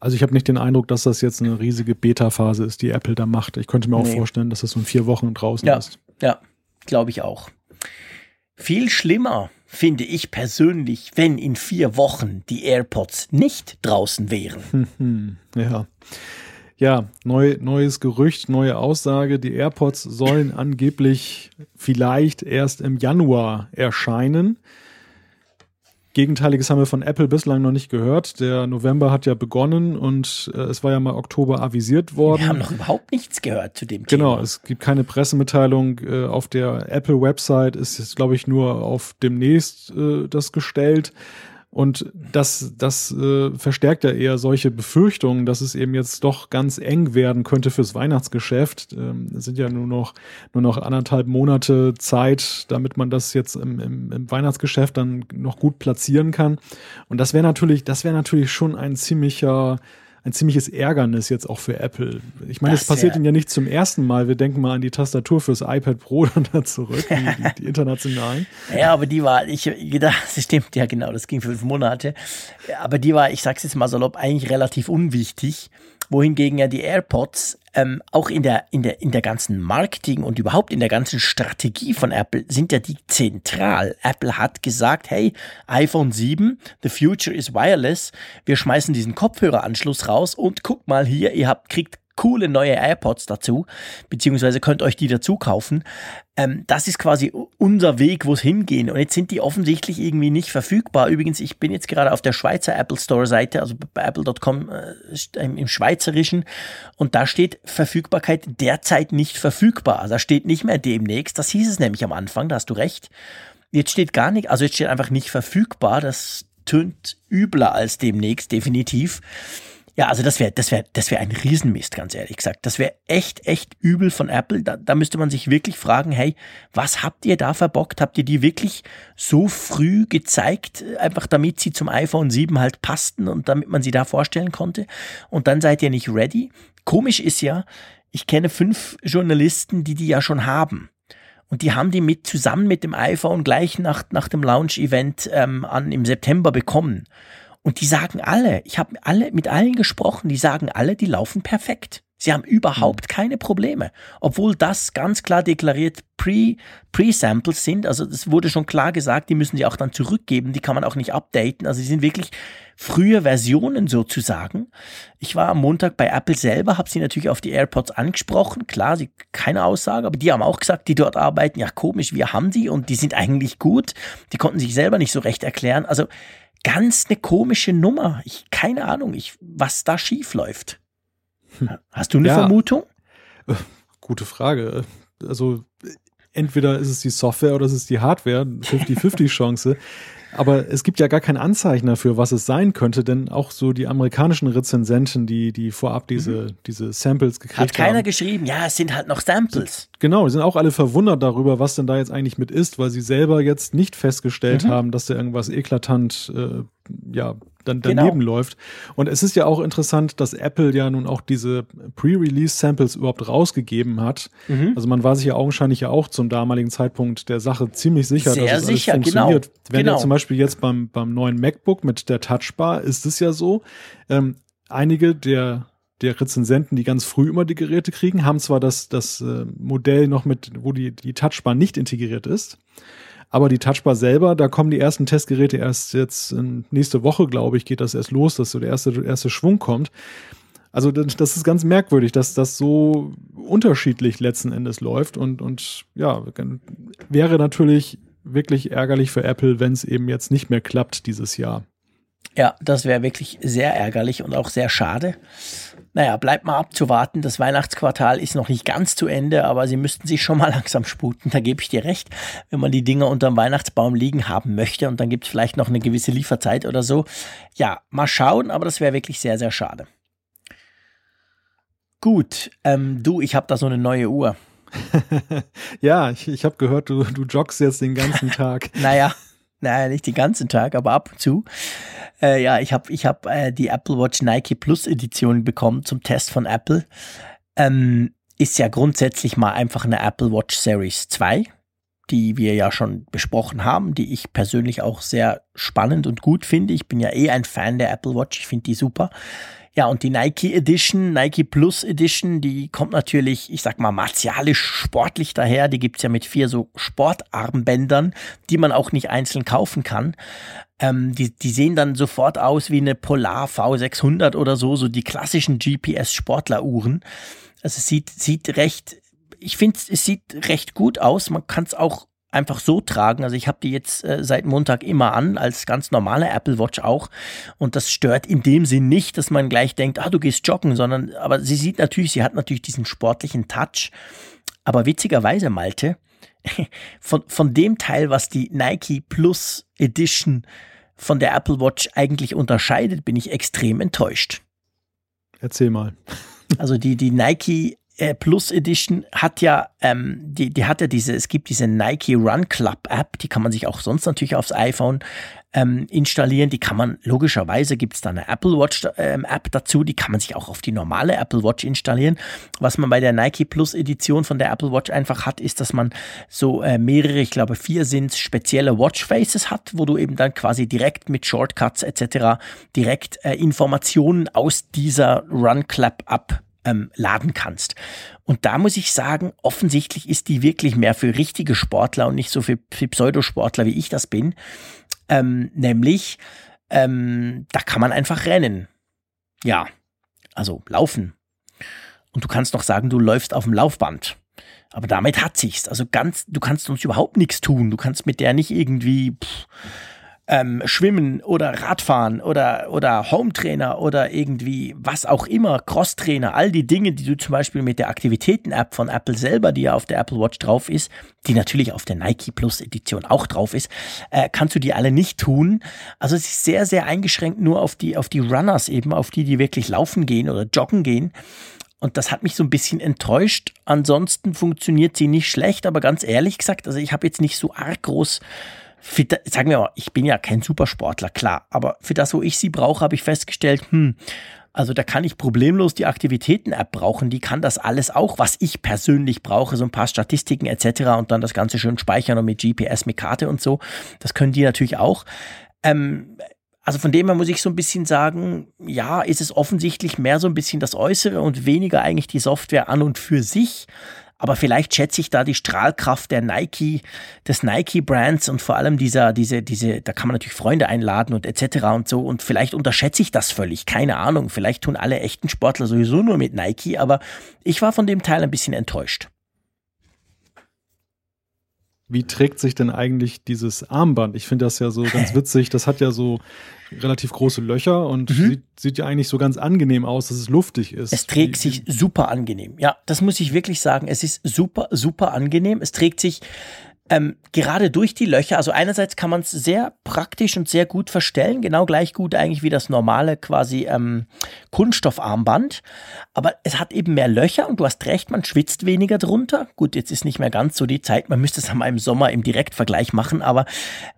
Also ich habe nicht den Eindruck, dass das jetzt eine riesige Beta-Phase ist, die Apple da macht. Ich könnte mir auch nee. vorstellen, dass das so in vier Wochen draußen ja, ist. Ja, glaube ich auch. Viel schlimmer finde ich persönlich, wenn in vier Wochen die AirPods nicht draußen wären. ja. Ja, neu, neues Gerücht, neue Aussage. Die AirPods sollen angeblich vielleicht erst im Januar erscheinen. Gegenteiliges haben wir von Apple bislang noch nicht gehört. Der November hat ja begonnen und äh, es war ja mal Oktober avisiert worden. Wir haben noch überhaupt nichts gehört zu dem genau, Thema. Genau, es gibt keine Pressemitteilung. Äh, auf der Apple-Website ist jetzt, glaube ich, nur auf demnächst äh, das gestellt. Und das, das äh, verstärkt ja eher solche Befürchtungen, dass es eben jetzt doch ganz eng werden könnte fürs Weihnachtsgeschäft. Ähm, es sind ja nur noch, nur noch anderthalb Monate Zeit, damit man das jetzt im, im, im Weihnachtsgeschäft dann noch gut platzieren kann. Und das wäre natürlich, das wäre natürlich schon ein ziemlicher ein ziemliches Ärgernis jetzt auch für Apple. Ich meine, es passiert ihnen ja nicht zum ersten Mal. Wir denken mal an die Tastatur fürs iPad Pro dann da zurück, die, die, die internationalen. Ja, aber die war, ich gedacht, das stimmt, ja genau, das ging fünf Monate. Aber die war, ich sag's jetzt mal salopp, eigentlich relativ unwichtig wohingegen ja die AirPods ähm, auch in der, in, der, in der ganzen Marketing und überhaupt in der ganzen Strategie von Apple sind ja die zentral. Apple hat gesagt, hey, iPhone 7, the future is wireless. Wir schmeißen diesen Kopfhöreranschluss raus und guck mal hier, ihr habt, kriegt coole neue AirPods dazu, beziehungsweise könnt euch die dazu kaufen. Ähm, das ist quasi unser Weg, wo es hingehen. Und jetzt sind die offensichtlich irgendwie nicht verfügbar. Übrigens, ich bin jetzt gerade auf der Schweizer Apple Store Seite, also bei apple.com äh, im Schweizerischen, und da steht Verfügbarkeit derzeit nicht verfügbar. Also da steht nicht mehr demnächst. Das hieß es nämlich am Anfang, da hast du recht. Jetzt steht gar nicht, also jetzt steht einfach nicht verfügbar. Das tönt übler als demnächst, definitiv. Ja, also das wäre das wäre das wäre ein Riesenmist, ganz ehrlich gesagt. Das wäre echt echt übel von Apple. Da, da müsste man sich wirklich fragen, hey, was habt ihr da verbockt? Habt ihr die wirklich so früh gezeigt, einfach damit sie zum iPhone 7 halt passten und damit man sie da vorstellen konnte? Und dann seid ihr nicht ready? Komisch ist ja, ich kenne fünf Journalisten, die die ja schon haben. Und die haben die mit zusammen mit dem iPhone gleich nach, nach dem Launch-Event ähm, an im September bekommen. Und die sagen alle, ich habe alle mit allen gesprochen, die sagen alle, die laufen perfekt. Sie haben überhaupt mhm. keine Probleme, obwohl das ganz klar deklariert Pre, Pre-Samples sind. Also es wurde schon klar gesagt, die müssen die auch dann zurückgeben, die kann man auch nicht updaten. Also sie sind wirklich frühe Versionen sozusagen. Ich war am Montag bei Apple selber, habe sie natürlich auf die AirPods angesprochen. Klar, sie keine Aussage, aber die haben auch gesagt, die dort arbeiten, ja komisch, wir haben die und die sind eigentlich gut. Die konnten sich selber nicht so recht erklären. Also ganz eine komische Nummer. Ich, keine Ahnung, ich, was da schief läuft. Hast du eine ja, Vermutung? Äh, gute Frage. Also entweder ist es die Software oder ist es die Hardware. 50-50 Chance. Aber es gibt ja gar kein Anzeichen dafür, was es sein könnte, denn auch so die amerikanischen Rezensenten, die, die vorab diese, mhm. diese Samples gekriegt haben. Hat keiner haben, geschrieben, ja, es sind halt noch Samples. Genau, die sind auch alle verwundert darüber, was denn da jetzt eigentlich mit ist, weil sie selber jetzt nicht festgestellt mhm. haben, dass da irgendwas eklatant äh, ja, dann daneben genau. läuft. Und es ist ja auch interessant, dass Apple ja nun auch diese Pre-Release-Samples überhaupt rausgegeben hat. Mhm. Also man war sich ja augenscheinlich ja auch zum damaligen Zeitpunkt der Sache ziemlich sicher, Sehr dass es sicher, alles funktioniert. Genau. Wenn genau. ja zum Beispiel jetzt beim, beim neuen MacBook mit der Touchbar ist es ja so, ähm, einige der der Rezensenten, die ganz früh immer die Geräte kriegen, haben zwar das, das äh, Modell noch mit, wo die, die Touchbar nicht integriert ist, aber die Touchbar selber, da kommen die ersten Testgeräte erst jetzt nächste Woche, glaube ich, geht das erst los, dass so der erste, erste Schwung kommt. Also das ist ganz merkwürdig, dass das so unterschiedlich letzten Endes läuft und, und ja, wäre natürlich wirklich ärgerlich für Apple, wenn es eben jetzt nicht mehr klappt dieses Jahr. Ja, das wäre wirklich sehr ärgerlich und auch sehr schade. Naja, bleibt mal abzuwarten. Das Weihnachtsquartal ist noch nicht ganz zu Ende, aber sie müssten sich schon mal langsam sputen. Da gebe ich dir recht. Wenn man die Dinger unterm Weihnachtsbaum liegen haben möchte und dann gibt es vielleicht noch eine gewisse Lieferzeit oder so. Ja, mal schauen, aber das wäre wirklich sehr, sehr schade. Gut, ähm, du, ich habe da so eine neue Uhr. ja, ich, ich habe gehört, du, du joggst jetzt den ganzen Tag. naja, naja, nicht den ganzen Tag, aber ab und zu. Äh, ja, ich habe ich hab, äh, die Apple Watch Nike Plus Edition bekommen zum Test von Apple. Ähm, ist ja grundsätzlich mal einfach eine Apple Watch Series 2, die wir ja schon besprochen haben, die ich persönlich auch sehr spannend und gut finde. Ich bin ja eh ein Fan der Apple Watch, ich finde die super. Ja, und die Nike Edition, Nike Plus Edition, die kommt natürlich, ich sag mal, martialisch sportlich daher. Die gibt's ja mit vier so Sportarmbändern, die man auch nicht einzeln kaufen kann. Ähm, die, die sehen dann sofort aus wie eine Polar V600 oder so, so die klassischen GPS-Sportleruhren. Also es sieht, sieht recht, ich finde, es sieht recht gut aus. Man kann es auch einfach so tragen. Also ich habe die jetzt äh, seit Montag immer an, als ganz normale Apple Watch auch. Und das stört in dem Sinn nicht, dass man gleich denkt, ah, du gehst joggen, sondern, aber sie sieht natürlich, sie hat natürlich diesen sportlichen Touch. Aber witzigerweise, Malte, von, von dem Teil, was die Nike Plus Edition von der Apple Watch eigentlich unterscheidet, bin ich extrem enttäuscht. Erzähl mal. Also die, die Nike äh, Plus Edition hat ja, ähm, die, die hat ja diese, es gibt diese Nike Run Club App, die kann man sich auch sonst natürlich aufs iPhone ähm, installieren. Die kann man, logischerweise gibt es da eine Apple Watch ähm, App dazu, die kann man sich auch auf die normale Apple Watch installieren. Was man bei der Nike Plus Edition von der Apple Watch einfach hat, ist, dass man so äh, mehrere, ich glaube vier sind spezielle Watch Faces hat, wo du eben dann quasi direkt mit Shortcuts etc. direkt äh, Informationen aus dieser Run Club App ähm, laden kannst. Und da muss ich sagen, offensichtlich ist die wirklich mehr für richtige Sportler und nicht so für, für Pseudosportler, wie ich das bin. Ähm, nämlich, ähm, da kann man einfach rennen. Ja, also laufen. Und du kannst noch sagen, du läufst auf dem Laufband. Aber damit hat sich's. Also ganz, du kannst uns überhaupt nichts tun. Du kannst mit der nicht irgendwie pff, ähm, Schwimmen oder Radfahren oder, oder Hometrainer oder irgendwie was auch immer, Crosstrainer, all die Dinge, die du zum Beispiel mit der Aktivitäten-App von Apple selber, die ja auf der Apple Watch drauf ist, die natürlich auf der Nike Plus Edition auch drauf ist, äh, kannst du die alle nicht tun. Also es ist sehr, sehr eingeschränkt nur auf die, auf die Runners eben, auf die, die wirklich laufen gehen oder joggen gehen. Und das hat mich so ein bisschen enttäuscht. Ansonsten funktioniert sie nicht schlecht, aber ganz ehrlich gesagt, also ich habe jetzt nicht so arg groß für, sagen wir mal, ich bin ja kein Supersportler, klar, aber für das, wo ich sie brauche, habe ich festgestellt, hm, also da kann ich problemlos die Aktivitäten-App brauchen, die kann das alles auch, was ich persönlich brauche, so ein paar Statistiken etc. und dann das Ganze schön speichern und mit GPS, mit Karte und so. Das können die natürlich auch. Ähm, also von dem her muss ich so ein bisschen sagen, ja, ist es offensichtlich mehr so ein bisschen das Äußere und weniger eigentlich die Software an und für sich. Aber vielleicht schätze ich da die Strahlkraft der Nike, des Nike-Brands und vor allem dieser, diese, diese, da kann man natürlich Freunde einladen und etc. und so. Und vielleicht unterschätze ich das völlig. Keine Ahnung. Vielleicht tun alle echten Sportler sowieso nur mit Nike, aber ich war von dem Teil ein bisschen enttäuscht. Wie trägt sich denn eigentlich dieses Armband? Ich finde das ja so ganz witzig. Das hat ja so relativ große Löcher und mhm. sieht, sieht ja eigentlich so ganz angenehm aus, dass es luftig ist. Es trägt sich super angenehm. Ja, das muss ich wirklich sagen. Es ist super, super angenehm. Es trägt sich ähm, gerade durch die Löcher, also einerseits kann man es sehr praktisch und sehr gut verstellen, genau gleich gut eigentlich wie das normale quasi ähm, Kunststoffarmband, aber es hat eben mehr Löcher und du hast recht, man schwitzt weniger drunter. Gut, jetzt ist nicht mehr ganz so die Zeit, man müsste es einmal im Sommer im Direktvergleich machen, aber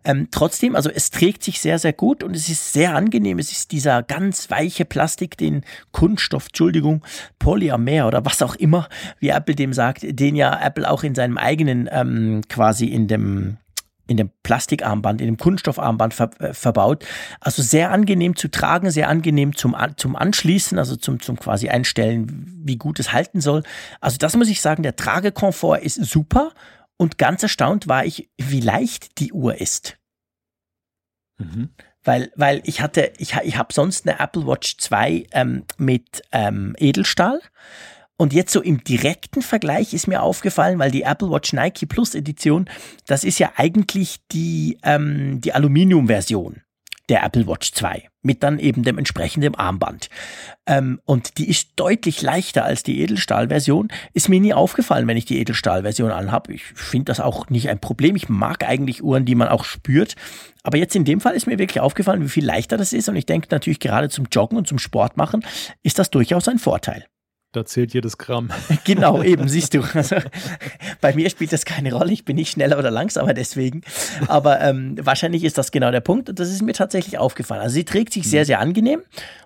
ähm, trotzdem, also es trägt sich sehr, sehr gut und es ist sehr angenehm. Es ist dieser ganz weiche Plastik, den Kunststoff, Entschuldigung, Polyamer oder was auch immer, wie Apple dem sagt, den ja Apple auch in seinem eigenen ähm, quasi quasi in dem in dem Plastikarmband, in dem Kunststoffarmband ver, äh, verbaut. Also sehr angenehm zu tragen, sehr angenehm zum, zum Anschließen, also zum, zum quasi Einstellen, wie gut es halten soll. Also das muss ich sagen, der Tragekomfort ist super und ganz erstaunt war ich, wie leicht die Uhr ist. Mhm. Weil, weil ich hatte, ich, ich habe sonst eine Apple Watch 2 ähm, mit ähm, Edelstahl und jetzt so im direkten Vergleich ist mir aufgefallen, weil die Apple Watch Nike Plus Edition, das ist ja eigentlich die, ähm, die Aluminium-Version der Apple Watch 2 mit dann eben dem entsprechenden Armband. Ähm, und die ist deutlich leichter als die Edelstahl-Version. Ist mir nie aufgefallen, wenn ich die Edelstahl-Version anhabe. Ich finde das auch nicht ein Problem. Ich mag eigentlich Uhren, die man auch spürt. Aber jetzt in dem Fall ist mir wirklich aufgefallen, wie viel leichter das ist. Und ich denke natürlich gerade zum Joggen und zum Sport machen ist das durchaus ein Vorteil. Da zählt jedes Gramm. Genau, eben, siehst du. Also, bei mir spielt das keine Rolle. Ich bin nicht schneller oder langsamer deswegen. Aber ähm, wahrscheinlich ist das genau der Punkt. Und das ist mir tatsächlich aufgefallen. Also sie trägt sich sehr, mhm. sehr angenehm.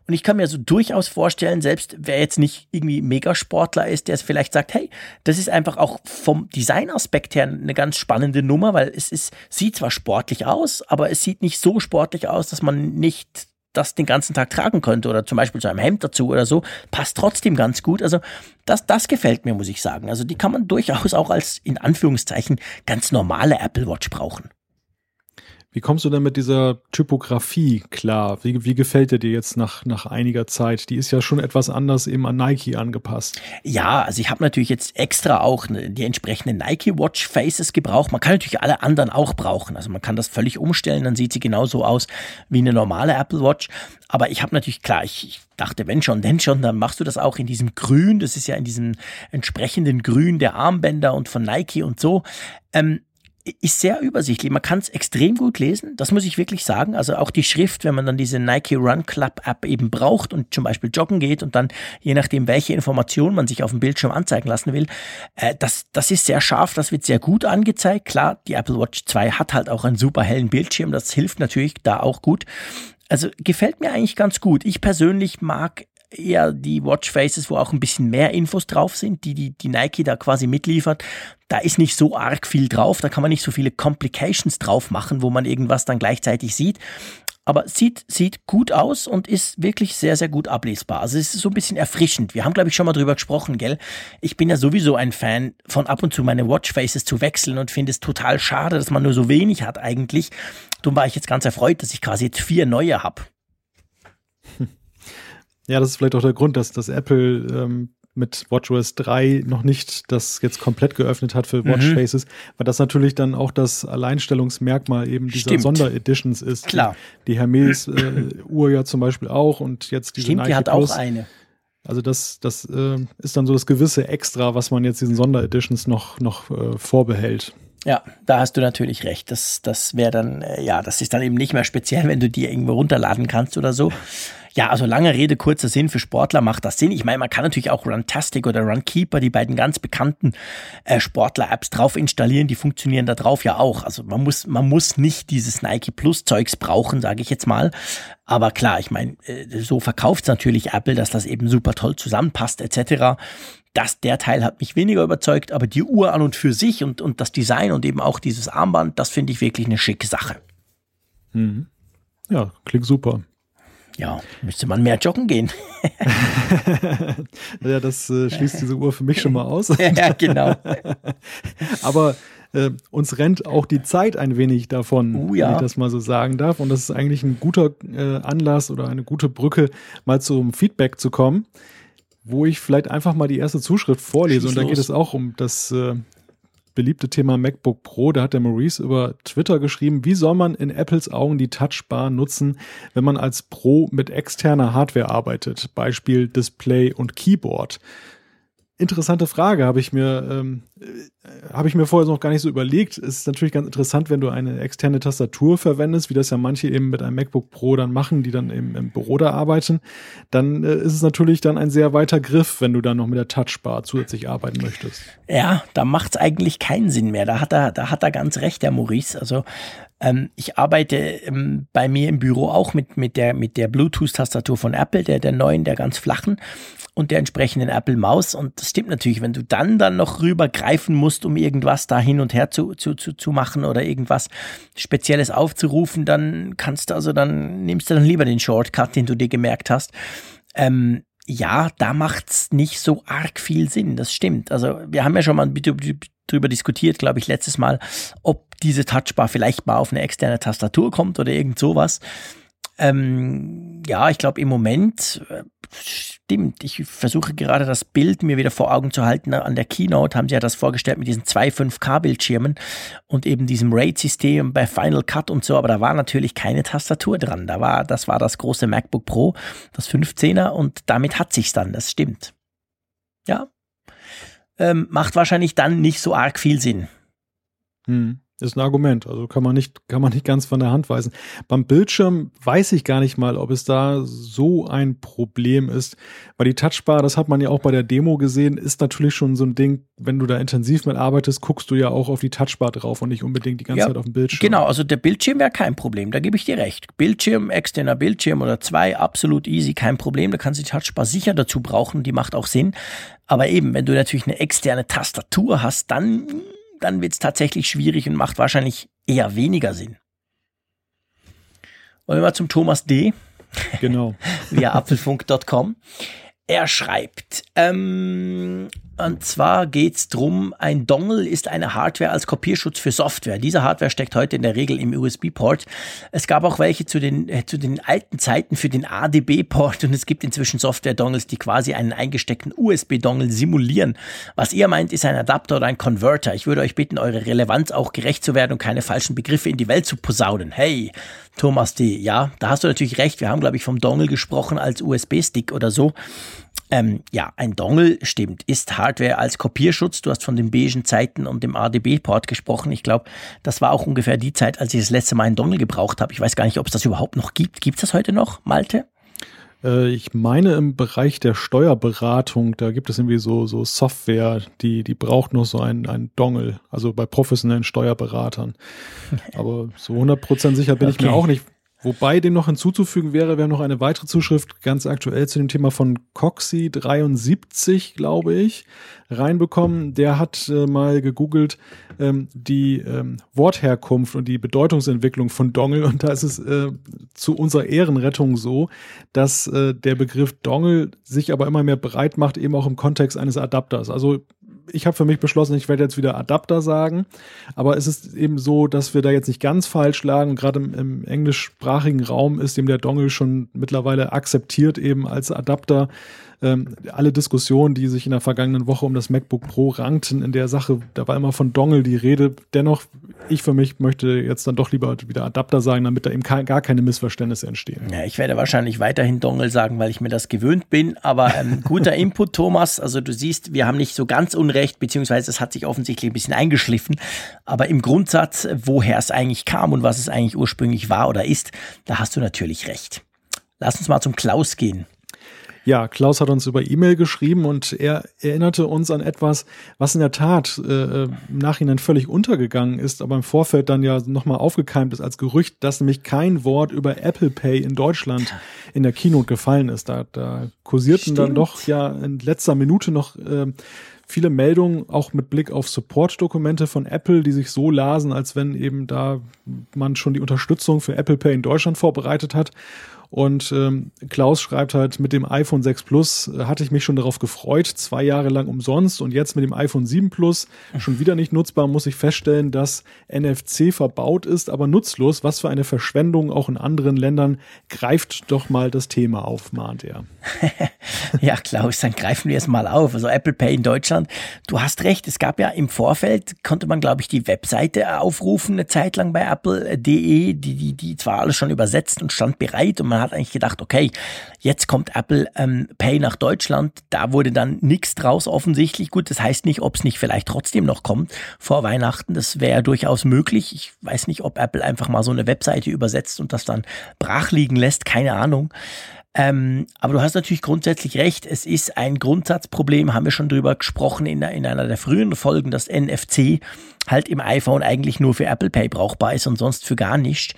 Und ich kann mir so durchaus vorstellen, selbst wer jetzt nicht irgendwie Megasportler ist, der es vielleicht sagt, hey, das ist einfach auch vom Designaspekt her eine ganz spannende Nummer, weil es ist, sieht zwar sportlich aus, aber es sieht nicht so sportlich aus, dass man nicht das den ganzen Tag tragen könnte oder zum Beispiel zu einem Hemd dazu oder so, passt trotzdem ganz gut. Also das, das gefällt mir, muss ich sagen. Also die kann man durchaus auch als in Anführungszeichen ganz normale Apple Watch brauchen. Wie kommst du denn mit dieser Typografie klar? Wie, wie gefällt dir die jetzt nach, nach einiger Zeit? Die ist ja schon etwas anders eben an Nike angepasst. Ja, also ich habe natürlich jetzt extra auch ne, die entsprechenden Nike Watch Faces gebraucht. Man kann natürlich alle anderen auch brauchen. Also man kann das völlig umstellen, dann sieht sie genauso aus wie eine normale Apple Watch. Aber ich habe natürlich, klar, ich, ich dachte, wenn schon, denn schon, dann machst du das auch in diesem Grün. Das ist ja in diesem entsprechenden Grün der Armbänder und von Nike und so. Ähm, ist sehr übersichtlich. Man kann es extrem gut lesen, das muss ich wirklich sagen. Also auch die Schrift, wenn man dann diese Nike Run Club App eben braucht und zum Beispiel joggen geht und dann je nachdem, welche Informationen man sich auf dem Bildschirm anzeigen lassen will, äh, das, das ist sehr scharf, das wird sehr gut angezeigt. Klar, die Apple Watch 2 hat halt auch einen super hellen Bildschirm, das hilft natürlich da auch gut. Also gefällt mir eigentlich ganz gut. Ich persönlich mag eher die Watchfaces, wo auch ein bisschen mehr Infos drauf sind, die, die die Nike da quasi mitliefert. Da ist nicht so arg viel drauf, da kann man nicht so viele Complications drauf machen, wo man irgendwas dann gleichzeitig sieht. Aber sieht, sieht gut aus und ist wirklich sehr, sehr gut ablesbar. Also es ist so ein bisschen erfrischend. Wir haben, glaube ich, schon mal drüber gesprochen, gell? Ich bin ja sowieso ein Fan von ab und zu meine Watchfaces zu wechseln und finde es total schade, dass man nur so wenig hat eigentlich. Darum war ich jetzt ganz erfreut, dass ich quasi jetzt vier neue habe. Ja, das ist vielleicht auch der Grund, dass, dass Apple ähm, mit WatchOS 3 noch nicht das jetzt komplett geöffnet hat für Watchfaces, mhm. weil das natürlich dann auch das Alleinstellungsmerkmal eben dieser Stimmt. Sondereditions ist. Klar. Die, die Hermes-Uhr äh, ja zum Beispiel auch und jetzt diese Stimmt, Nike die hat Plus. auch eine. Also das, das äh, ist dann so das gewisse Extra, was man jetzt diesen Sondereditions noch, noch äh, vorbehält. Ja, da hast du natürlich recht. Das, das wäre dann, äh, ja, das ist dann eben nicht mehr speziell, wenn du die irgendwo runterladen kannst oder so. Ja, also lange Rede, kurzer Sinn, für Sportler macht das Sinn. Ich meine, man kann natürlich auch Runtastic oder Runkeeper, die beiden ganz bekannten äh, Sportler-Apps drauf installieren, die funktionieren da drauf ja auch. Also man muss, man muss nicht dieses Nike Plus Zeugs brauchen, sage ich jetzt mal. Aber klar, ich meine, äh, so verkauft natürlich Apple, dass das eben super toll zusammenpasst, etc. Das, der Teil hat mich weniger überzeugt, aber die Uhr an und für sich und, und das Design und eben auch dieses Armband, das finde ich wirklich eine schicke Sache. Mhm. Ja, klingt super. Ja, müsste man mehr joggen gehen. ja, das äh, schließt diese Uhr für mich schon mal aus. ja, genau. Aber äh, uns rennt auch die Zeit ein wenig davon, uh, ja. wenn ich das mal so sagen darf. Und das ist eigentlich ein guter äh, Anlass oder eine gute Brücke, mal zum Feedback zu kommen, wo ich vielleicht einfach mal die erste Zuschrift vorlese. Schieß und da los. geht es auch um das äh, beliebte Thema MacBook Pro, da hat der Maurice über Twitter geschrieben, wie soll man in Apples Augen die Touchbar nutzen, wenn man als Pro mit externer Hardware arbeitet, Beispiel Display und Keyboard. Interessante Frage, habe ich mir ähm, äh, habe ich mir vorher noch gar nicht so überlegt. Es ist natürlich ganz interessant, wenn du eine externe Tastatur verwendest, wie das ja manche eben mit einem MacBook Pro dann machen, die dann im, im Büro da arbeiten. Dann äh, ist es natürlich dann ein sehr weiter Griff, wenn du dann noch mit der Touchbar zusätzlich arbeiten möchtest. Ja, da macht es eigentlich keinen Sinn mehr. Da hat er, da hat er ganz recht, der Maurice. Also ähm, ich arbeite ähm, bei mir im Büro auch mit, mit der, mit der Bluetooth-Tastatur von Apple, der, der neuen, der ganz flachen und der entsprechenden Apple Maus. Und das stimmt natürlich, wenn du dann dann noch rübergreifen musst, um irgendwas da hin und her zu, zu, zu, zu machen oder irgendwas Spezielles aufzurufen, dann kannst du also, dann nimmst du dann lieber den Shortcut, den du dir gemerkt hast. Ähm, ja, da macht's nicht so arg viel Sinn, das stimmt. Also wir haben ja schon mal drüber diskutiert, glaube ich, letztes Mal, ob diese Touchbar vielleicht mal auf eine externe Tastatur kommt oder irgend sowas. Ähm, ja, ich glaube im Moment äh, stimmt. Ich versuche gerade das Bild mir wieder vor Augen zu halten. An der Keynote haben sie ja das vorgestellt mit diesen zwei 5K-Bildschirmen und eben diesem RAID-System bei Final Cut und so, aber da war natürlich keine Tastatur dran. Da war, das war das große MacBook Pro, das 15er und damit hat sich's dann, das stimmt. Ja. Ähm, macht wahrscheinlich dann nicht so arg viel Sinn. Hm. Ist ein Argument, also kann man nicht, kann man nicht ganz von der Hand weisen. Beim Bildschirm weiß ich gar nicht mal, ob es da so ein Problem ist, weil die Touchbar, das hat man ja auch bei der Demo gesehen, ist natürlich schon so ein Ding, wenn du da intensiv mit arbeitest, guckst du ja auch auf die Touchbar drauf und nicht unbedingt die ganze ja, Zeit auf den Bildschirm. Genau, also der Bildschirm wäre kein Problem, da gebe ich dir recht. Bildschirm, externer Bildschirm oder zwei, absolut easy, kein Problem, da kannst du die Touchbar sicher dazu brauchen, die macht auch Sinn. Aber eben, wenn du natürlich eine externe Tastatur hast, dann dann wird es tatsächlich schwierig und macht wahrscheinlich eher weniger Sinn. Wollen wir mal zum Thomas D. Genau. Via apfelfunk.com. Er schreibt, ähm, und zwar geht's drum, ein Dongle ist eine Hardware als Kopierschutz für Software. Diese Hardware steckt heute in der Regel im USB-Port. Es gab auch welche zu den, äh, zu den alten Zeiten für den ADB-Port und es gibt inzwischen Software-Dongles, die quasi einen eingesteckten USB-Dongle simulieren. Was ihr meint, ist ein Adapter oder ein Converter. Ich würde euch bitten, eure Relevanz auch gerecht zu werden und keine falschen Begriffe in die Welt zu posaunen. Hey, Thomas D., ja, da hast du natürlich recht. Wir haben, glaube ich, vom Dongle gesprochen als USB-Stick oder so. Ähm, ja, ein Dongle, stimmt, ist Hardware als Kopierschutz. Du hast von den beigen Zeiten und dem ADB-Port gesprochen. Ich glaube, das war auch ungefähr die Zeit, als ich das letzte Mal einen Dongle gebraucht habe. Ich weiß gar nicht, ob es das überhaupt noch gibt. Gibt es das heute noch, Malte? Äh, ich meine im Bereich der Steuerberatung, da gibt es irgendwie so, so Software, die, die braucht nur so ein, ein Dongle, also bei professionellen Steuerberatern. Aber so 100% sicher bin okay. ich mir auch nicht. Wobei dem noch hinzuzufügen wäre, wir haben noch eine weitere Zuschrift ganz aktuell zu dem Thema von Coxy 73, glaube ich, reinbekommen. Der hat äh, mal gegoogelt ähm, die ähm, Wortherkunft und die Bedeutungsentwicklung von Dongle und da ist es äh, zu unserer Ehrenrettung so, dass äh, der Begriff Dongle sich aber immer mehr breit macht, eben auch im Kontext eines Adapters. Also ich habe für mich beschlossen, ich werde jetzt wieder Adapter sagen, aber es ist eben so, dass wir da jetzt nicht ganz falsch lagen. Gerade im, im englischsprachigen Raum ist eben der Dongle schon mittlerweile akzeptiert eben als Adapter ähm, alle Diskussionen, die sich in der vergangenen Woche um das MacBook Pro rankten in der Sache, da war immer von Dongle die Rede. Dennoch, ich für mich möchte jetzt dann doch lieber wieder Adapter sagen, damit da eben gar keine Missverständnisse entstehen. Ja, ich werde wahrscheinlich weiterhin Dongle sagen, weil ich mir das gewöhnt bin. Aber ähm, guter Input, Thomas. Also du siehst, wir haben nicht so ganz unrecht, beziehungsweise es hat sich offensichtlich ein bisschen eingeschliffen. Aber im Grundsatz, woher es eigentlich kam und was es eigentlich ursprünglich war oder ist, da hast du natürlich recht. Lass uns mal zum Klaus gehen. Ja, Klaus hat uns über E-Mail geschrieben und er erinnerte uns an etwas, was in der Tat äh, im Nachhinein völlig untergegangen ist, aber im Vorfeld dann ja nochmal aufgekeimt ist als Gerücht, dass nämlich kein Wort über Apple Pay in Deutschland in der Keynote gefallen ist. Da, da kursierten Stimmt. dann doch ja in letzter Minute noch äh, viele Meldungen, auch mit Blick auf Support-Dokumente von Apple, die sich so lasen, als wenn eben da man schon die Unterstützung für Apple Pay in Deutschland vorbereitet hat. Und ähm, Klaus schreibt halt, mit dem iPhone 6 Plus äh, hatte ich mich schon darauf gefreut, zwei Jahre lang umsonst und jetzt mit dem iPhone 7 Plus schon wieder nicht nutzbar, muss ich feststellen, dass NFC verbaut ist, aber nutzlos. Was für eine Verschwendung auch in anderen Ländern. Greift doch mal das Thema auf, mahnt er. ja, Klaus, dann greifen wir es mal auf. Also Apple Pay in Deutschland. Du hast recht, es gab ja im Vorfeld, konnte man, glaube ich, die Webseite aufrufen, eine Zeit lang bei Apple.de, die, die, die zwar alles schon übersetzt und stand bereit und man man hat eigentlich gedacht, okay, jetzt kommt Apple ähm, Pay nach Deutschland. Da wurde dann nichts draus offensichtlich. Gut, das heißt nicht, ob es nicht vielleicht trotzdem noch kommt vor Weihnachten. Das wäre durchaus möglich. Ich weiß nicht, ob Apple einfach mal so eine Webseite übersetzt und das dann brach liegen lässt. Keine Ahnung. Ähm, aber du hast natürlich grundsätzlich recht. Es ist ein Grundsatzproblem, haben wir schon drüber gesprochen in, in einer der früheren Folgen, dass NFC halt im iPhone eigentlich nur für Apple Pay brauchbar ist und sonst für gar nicht.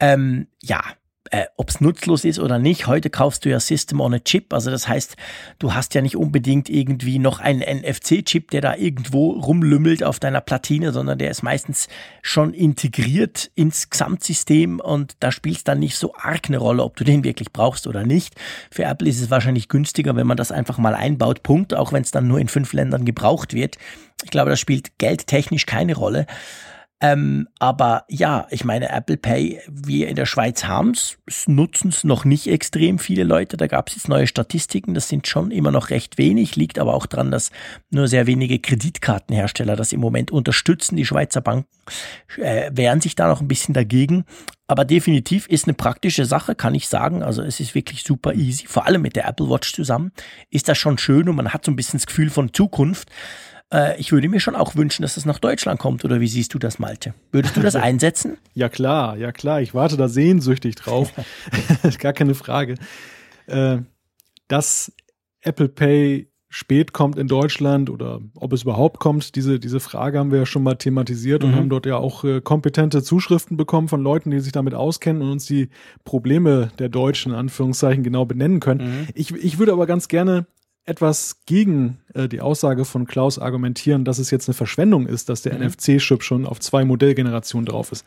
Ähm, ja, äh, ob es nutzlos ist oder nicht. Heute kaufst du ja System on a Chip, also das heißt, du hast ja nicht unbedingt irgendwie noch einen NFC-Chip, der da irgendwo rumlümmelt auf deiner Platine, sondern der ist meistens schon integriert ins Gesamtsystem und da spielt es dann nicht so arg eine Rolle, ob du den wirklich brauchst oder nicht. Für Apple ist es wahrscheinlich günstiger, wenn man das einfach mal einbaut, Punkt, auch wenn es dann nur in fünf Ländern gebraucht wird. Ich glaube, das spielt geldtechnisch keine Rolle. Ähm, aber ja, ich meine, Apple Pay, wir in der Schweiz haben es, nutzen es noch nicht extrem viele Leute. Da gab es jetzt neue Statistiken, das sind schon immer noch recht wenig, liegt aber auch daran, dass nur sehr wenige Kreditkartenhersteller das im Moment unterstützen. Die Schweizer Banken äh, wehren sich da noch ein bisschen dagegen. Aber definitiv ist eine praktische Sache, kann ich sagen. Also es ist wirklich super easy, vor allem mit der Apple Watch zusammen. Ist das schon schön und man hat so ein bisschen das Gefühl von Zukunft. Äh, ich würde mir schon auch wünschen, dass es nach Deutschland kommt. Oder wie siehst du das, Malte? Würdest du das einsetzen? Ja klar, ja klar. Ich warte da sehnsüchtig drauf. Gar keine Frage. Äh, dass Apple Pay spät kommt in Deutschland oder ob es überhaupt kommt, diese, diese Frage haben wir ja schon mal thematisiert und mhm. haben dort ja auch äh, kompetente Zuschriften bekommen von Leuten, die sich damit auskennen und uns die Probleme der Deutschen in Anführungszeichen genau benennen können. Mhm. Ich, ich würde aber ganz gerne etwas gegen äh, die Aussage von Klaus argumentieren, dass es jetzt eine Verschwendung ist, dass der mhm. NFC-Chip schon auf zwei Modellgenerationen drauf ist.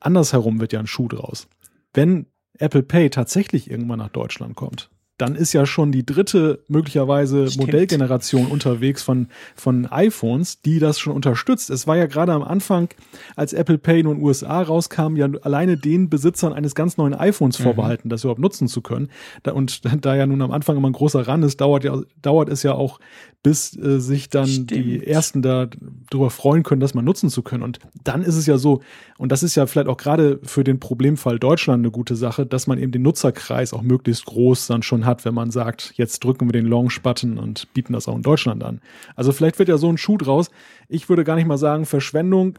Andersherum wird ja ein Schuh draus. Wenn Apple Pay tatsächlich irgendwann nach Deutschland kommt, dann ist ja schon die dritte möglicherweise Stimmt. Modellgeneration unterwegs von, von iPhones, die das schon unterstützt. Es war ja gerade am Anfang, als Apple Pay nur in den USA rauskam, ja alleine den Besitzern eines ganz neuen iPhones mhm. vorbehalten, das überhaupt nutzen zu können. und da ja nun am Anfang immer ein großer Rand ist, dauert, ja, dauert es ja auch, bis äh, sich dann Stimmt. die ersten da darüber freuen können, das mal nutzen zu können. Und dann ist es ja so, und das ist ja vielleicht auch gerade für den Problemfall Deutschland eine gute Sache, dass man eben den Nutzerkreis auch möglichst groß dann schon dann hat, wenn man sagt, jetzt drücken wir den Launch-Button und bieten das auch in Deutschland an. Also vielleicht wird ja so ein Schuh draus. Ich würde gar nicht mal sagen Verschwendung,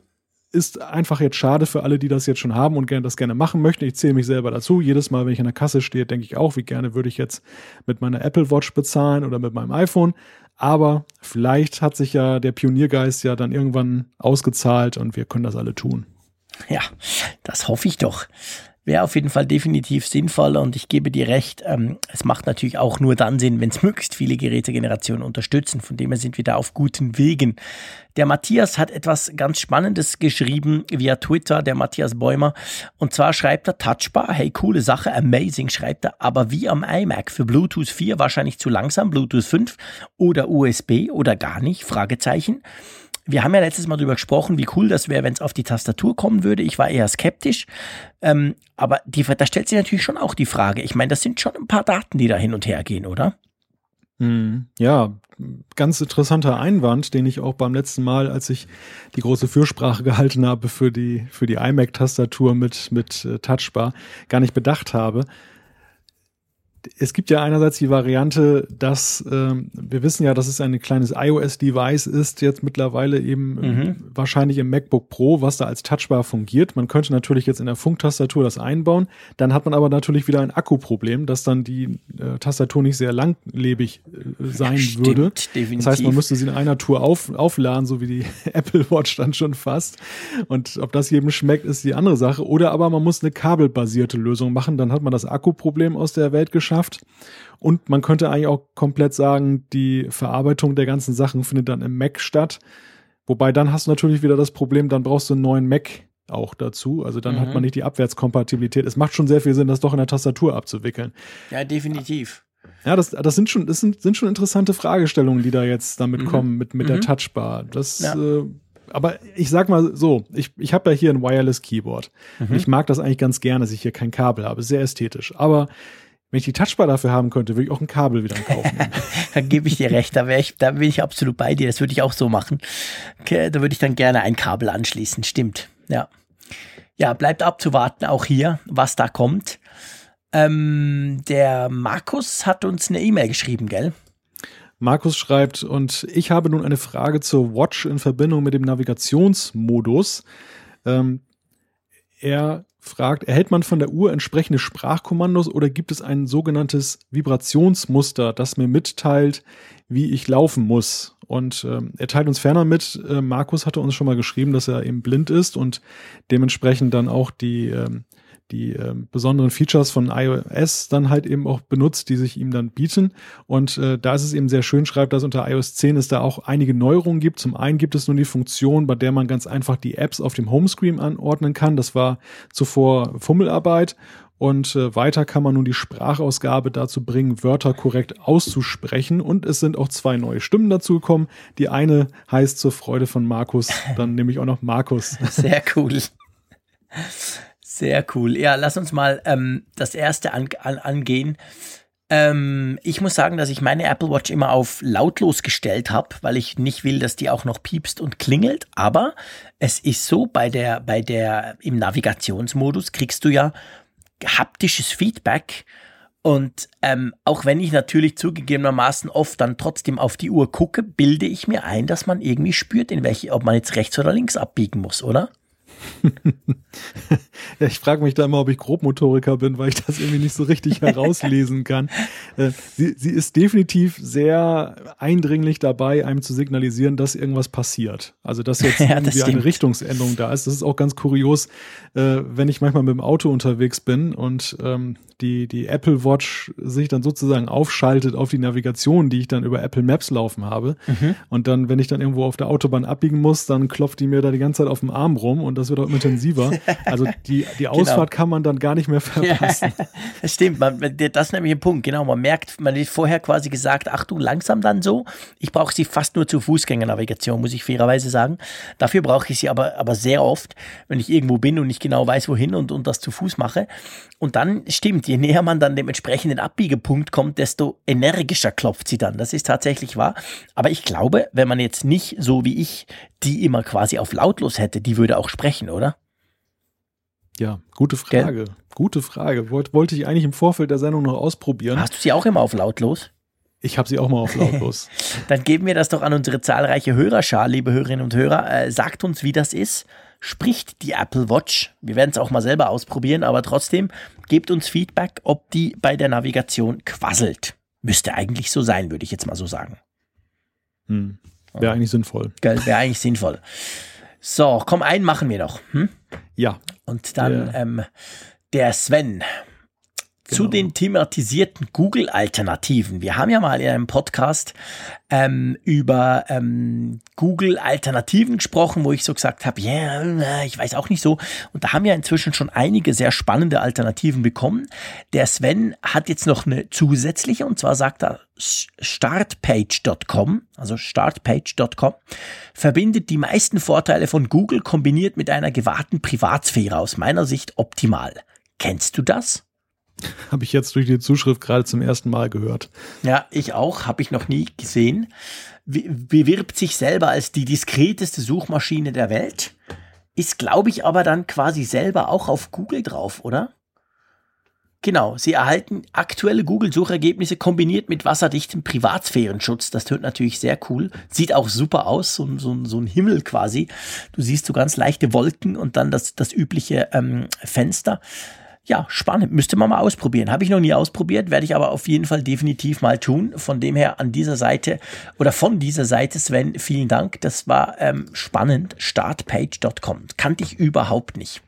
ist einfach jetzt schade für alle, die das jetzt schon haben und gerne das gerne machen möchten. Ich zähle mich selber dazu. Jedes Mal, wenn ich an der Kasse stehe, denke ich auch, wie gerne würde ich jetzt mit meiner Apple Watch bezahlen oder mit meinem iPhone. Aber vielleicht hat sich ja der Pioniergeist ja dann irgendwann ausgezahlt und wir können das alle tun. Ja, das hoffe ich doch wäre auf jeden Fall definitiv sinnvoller und ich gebe dir recht, ähm, es macht natürlich auch nur dann Sinn, wenn es möglichst viele Gerätegenerationen unterstützen. Von dem her sind wir da auf guten Wegen. Der Matthias hat etwas ganz Spannendes geschrieben via Twitter, der Matthias Bäumer. Und zwar schreibt er Touchbar, hey, coole Sache, amazing, schreibt er, aber wie am iMac für Bluetooth 4 wahrscheinlich zu langsam, Bluetooth 5 oder USB oder gar nicht, Fragezeichen. Wir haben ja letztes Mal darüber gesprochen, wie cool das wäre, wenn es auf die Tastatur kommen würde. Ich war eher skeptisch. Ähm, aber die, da stellt sich natürlich schon auch die Frage. Ich meine, das sind schon ein paar Daten, die da hin und her gehen, oder? Hm, ja, ganz interessanter Einwand, den ich auch beim letzten Mal, als ich die große Fürsprache gehalten habe für die, für die iMac-Tastatur mit, mit äh, Touchbar, gar nicht bedacht habe es gibt ja einerseits die Variante, dass ähm, wir wissen ja, dass es ein kleines iOS-Device ist, jetzt mittlerweile eben mhm. wahrscheinlich im MacBook Pro, was da als Touchbar fungiert. Man könnte natürlich jetzt in der Funktastatur das einbauen, dann hat man aber natürlich wieder ein Akkuproblem, dass dann die äh, Tastatur nicht sehr langlebig äh, sein ja, würde. Definitiv. Das heißt, man müsste sie in einer Tour auf, aufladen, so wie die Apple Watch dann schon fast. Und ob das jedem schmeckt, ist die andere Sache. Oder aber man muss eine kabelbasierte Lösung machen, dann hat man das Akkuproblem aus der Welt geschafft geschafft. Und man könnte eigentlich auch komplett sagen, die Verarbeitung der ganzen Sachen findet dann im Mac statt. Wobei dann hast du natürlich wieder das Problem, dann brauchst du einen neuen Mac auch dazu. Also dann mhm. hat man nicht die Abwärtskompatibilität. Es macht schon sehr viel Sinn, das doch in der Tastatur abzuwickeln. Ja, definitiv. Ja, das, das sind schon, das sind, sind schon interessante Fragestellungen, die da jetzt damit mhm. kommen, mit, mit mhm. der Touchbar. Das, ja. äh, aber ich sag mal so, ich, ich habe ja hier ein Wireless Keyboard. Mhm. Ich mag das eigentlich ganz gerne, dass ich hier kein Kabel habe. Sehr ästhetisch. Aber wenn ich die Touchbar dafür haben könnte, würde ich auch ein Kabel wieder kaufen. da gebe ich dir recht, da, ich, da bin ich absolut bei dir. Das würde ich auch so machen. Okay, da würde ich dann gerne ein Kabel anschließen. Stimmt. Ja. Ja, bleibt abzuwarten, auch hier, was da kommt. Ähm, der Markus hat uns eine E-Mail geschrieben, gell? Markus schreibt, und ich habe nun eine Frage zur Watch in Verbindung mit dem Navigationsmodus. Ähm, er fragt, erhält man von der Uhr entsprechende Sprachkommandos oder gibt es ein sogenanntes Vibrationsmuster, das mir mitteilt, wie ich laufen muss? Und ähm, er teilt uns ferner mit, äh, Markus hatte uns schon mal geschrieben, dass er eben blind ist und dementsprechend dann auch die ähm, die äh, besonderen Features von iOS dann halt eben auch benutzt, die sich ihm dann bieten. Und äh, da ist es eben sehr schön, schreibt, dass unter iOS 10 es da auch einige Neuerungen gibt. Zum einen gibt es nun die Funktion, bei der man ganz einfach die Apps auf dem Homescreen anordnen kann. Das war zuvor Fummelarbeit. Und äh, weiter kann man nun die Sprachausgabe dazu bringen, Wörter korrekt auszusprechen. Und es sind auch zwei neue Stimmen dazu gekommen. Die eine heißt zur Freude von Markus, dann nehme ich auch noch Markus. Sehr cool. Sehr cool. Ja, lass uns mal ähm, das erste an, an, angehen. Ähm, ich muss sagen, dass ich meine Apple Watch immer auf lautlos gestellt habe, weil ich nicht will, dass die auch noch piepst und klingelt. Aber es ist so, bei der, bei der, im Navigationsmodus kriegst du ja haptisches Feedback. Und ähm, auch wenn ich natürlich zugegebenermaßen oft dann trotzdem auf die Uhr gucke, bilde ich mir ein, dass man irgendwie spürt, in welche, ob man jetzt rechts oder links abbiegen muss, oder? ja, ich frage mich da immer, ob ich Grobmotoriker bin, weil ich das irgendwie nicht so richtig herauslesen kann. Äh, sie, sie ist definitiv sehr eindringlich dabei, einem zu signalisieren, dass irgendwas passiert. Also dass jetzt ja, irgendwie eine Richtungsänderung da ist. Das ist auch ganz kurios, äh, wenn ich manchmal mit dem Auto unterwegs bin und ähm, die, die Apple Watch sich dann sozusagen aufschaltet auf die Navigation, die ich dann über Apple Maps laufen habe. Mhm. Und dann, wenn ich dann irgendwo auf der Autobahn abbiegen muss, dann klopft die mir da die ganze Zeit auf dem Arm rum und das auch intensiver. Also die, die genau. Ausfahrt genau. kann man dann gar nicht mehr verpassen. Ja, das stimmt, man, das ist nämlich ein Punkt, genau. Man merkt, man hat vorher quasi gesagt, ach du, langsam dann so. Ich brauche sie fast nur zur Fußgängernavigation, muss ich fairerweise sagen. Dafür brauche ich sie aber, aber sehr oft, wenn ich irgendwo bin und nicht genau weiß, wohin und, und das zu Fuß mache. Und dann stimmt, je näher man dann dem entsprechenden Abbiegepunkt kommt, desto energischer klopft sie dann. Das ist tatsächlich wahr. Aber ich glaube, wenn man jetzt nicht so wie ich die immer quasi auf lautlos hätte, die würde auch sprechen, oder? Ja, gute Frage. Gell? Gute Frage. Wollte, wollte ich eigentlich im Vorfeld der Sendung noch ausprobieren. Hast du sie auch immer auf lautlos? Ich habe sie auch mal auf lautlos. Dann geben wir das doch an unsere zahlreiche Hörerschar, liebe Hörerinnen und Hörer. Äh, sagt uns, wie das ist. Spricht die Apple Watch. Wir werden es auch mal selber ausprobieren, aber trotzdem gebt uns Feedback, ob die bei der Navigation quasselt. Müsste eigentlich so sein, würde ich jetzt mal so sagen. Hm. Wäre eigentlich sinnvoll. Wäre eigentlich sinnvoll. So, komm, einen machen wir noch. Hm? Ja. Und dann der, ähm, der Sven. Genau. Zu den thematisierten Google-Alternativen. Wir haben ja mal in einem Podcast ähm, über ähm, Google-Alternativen gesprochen, wo ich so gesagt habe, ja, yeah, ich weiß auch nicht so. Und da haben wir inzwischen schon einige sehr spannende Alternativen bekommen. Der Sven hat jetzt noch eine zusätzliche, und zwar sagt er startpage.com, also startpage.com, verbindet die meisten Vorteile von Google kombiniert mit einer gewahrten Privatsphäre aus meiner Sicht optimal. Kennst du das? Habe ich jetzt durch die Zuschrift gerade zum ersten Mal gehört. Ja, ich auch, habe ich noch nie gesehen. Bewirbt sich selber als die diskreteste Suchmaschine der Welt, ist, glaube ich, aber dann quasi selber auch auf Google drauf, oder? Genau, sie erhalten aktuelle Google-Suchergebnisse kombiniert mit wasserdichtem Privatsphärenschutz. Das tönt natürlich sehr cool. Sieht auch super aus, so, so, so ein Himmel quasi. Du siehst so ganz leichte Wolken und dann das, das übliche ähm, Fenster ja, spannend. Müsste man mal ausprobieren. Habe ich noch nie ausprobiert, werde ich aber auf jeden Fall definitiv mal tun. Von dem her an dieser Seite oder von dieser Seite, Sven, vielen Dank. Das war ähm, spannend. Startpage.com. Kannte ich überhaupt nicht.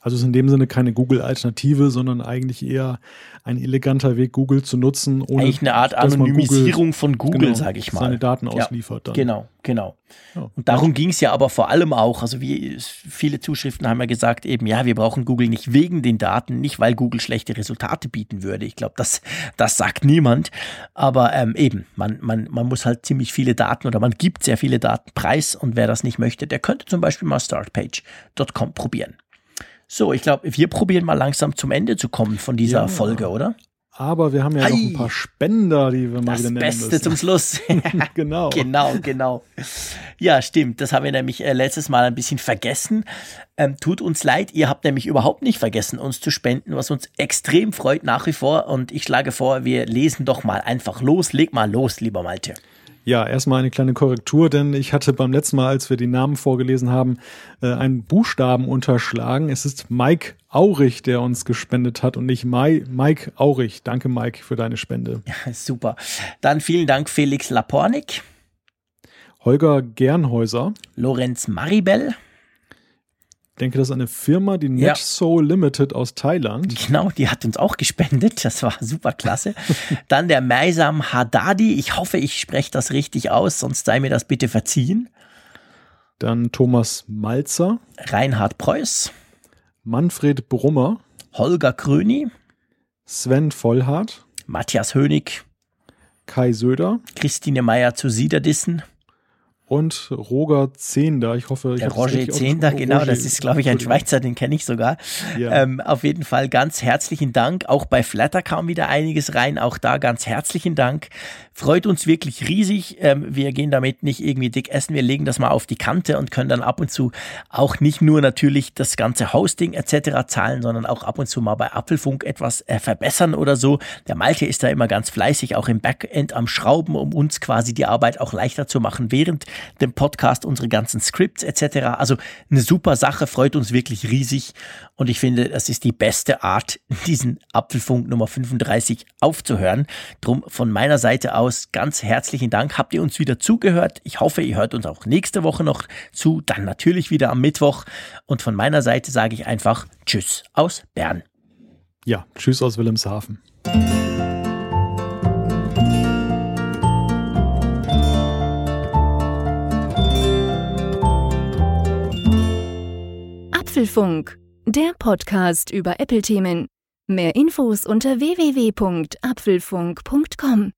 Also ist in dem Sinne keine Google-Alternative, sondern eigentlich eher ein eleganter Weg, Google zu nutzen. Ohne, eigentlich eine Art Anonymisierung Google, von Google, genau, sage ich mal. Seine Daten ausliefert dann. Genau, genau. Ja. Und darum ging es ja aber vor allem auch, also wie viele Zuschriften haben ja gesagt, eben, ja, wir brauchen Google nicht wegen den Daten, nicht weil Google schlechte Resultate bieten würde. Ich glaube, das, das sagt niemand. Aber ähm, eben, man, man, man muss halt ziemlich viele Daten oder man gibt sehr viele Daten preis und wer das nicht möchte, der könnte zum Beispiel mal startpage.com probieren. So, ich glaube, wir probieren mal langsam zum Ende zu kommen von dieser ja. Folge, oder? Aber wir haben ja Ei, noch ein paar Spender, die wir mal wieder nennen Das Beste müssen. zum Schluss. genau. Genau, genau. Ja, stimmt. Das haben wir nämlich äh, letztes Mal ein bisschen vergessen. Ähm, tut uns leid, ihr habt nämlich überhaupt nicht vergessen, uns zu spenden, was uns extrem freut nach wie vor. Und ich schlage vor, wir lesen doch mal einfach los. Leg mal los, lieber Malte. Ja, erstmal eine kleine Korrektur, denn ich hatte beim letzten Mal, als wir die Namen vorgelesen haben, äh, einen Buchstaben unterschlagen. Es ist Mike Aurich, der uns gespendet hat und nicht Mai, Mike Aurich. Danke, Mike, für deine Spende. Ja, super. Dann vielen Dank, Felix Lapornik. Holger Gernhäuser. Lorenz Maribel denke, das ist eine Firma, die NetSoul ja. Limited aus Thailand. Genau, die hat uns auch gespendet. Das war super klasse. Dann der Meisam Haddadi. Ich hoffe, ich spreche das richtig aus, sonst sei mir das bitte verziehen. Dann Thomas Malzer. Reinhard Preuß. Manfred Brummer. Holger Kröni. Sven Vollhardt. Matthias Hönig. Kai Söder. Christine Meyer zu Siederdissen und Roger Zehnder. Ich hoffe, ich Der Roger Zehnder, genau, das ist, glaube ich, ein Schweizer, den kenne ich sogar. Ja. Ähm, auf jeden Fall ganz herzlichen Dank. Auch bei Flatter kam wieder einiges rein. Auch da ganz herzlichen Dank. Freut uns wirklich riesig. Ähm, wir gehen damit nicht irgendwie dick essen. Wir legen das mal auf die Kante und können dann ab und zu auch nicht nur natürlich das ganze Hosting etc. zahlen, sondern auch ab und zu mal bei Apfelfunk etwas äh, verbessern oder so. Der Malte ist da immer ganz fleißig, auch im Backend am Schrauben, um uns quasi die Arbeit auch leichter zu machen, während dem Podcast unsere ganzen Scripts etc. Also eine super Sache, freut uns wirklich riesig und ich finde, das ist die beste Art, diesen Apfelfunk Nummer 35 aufzuhören. Drum von meiner Seite aus ganz herzlichen Dank. Habt ihr uns wieder zugehört? Ich hoffe, ihr hört uns auch nächste Woche noch zu, dann natürlich wieder am Mittwoch und von meiner Seite sage ich einfach Tschüss aus Bern. Ja, Tschüss aus Wilhelmshaven. Apfelfunk, der Podcast über Apple-Themen. Mehr Infos unter www.apfelfunk.com.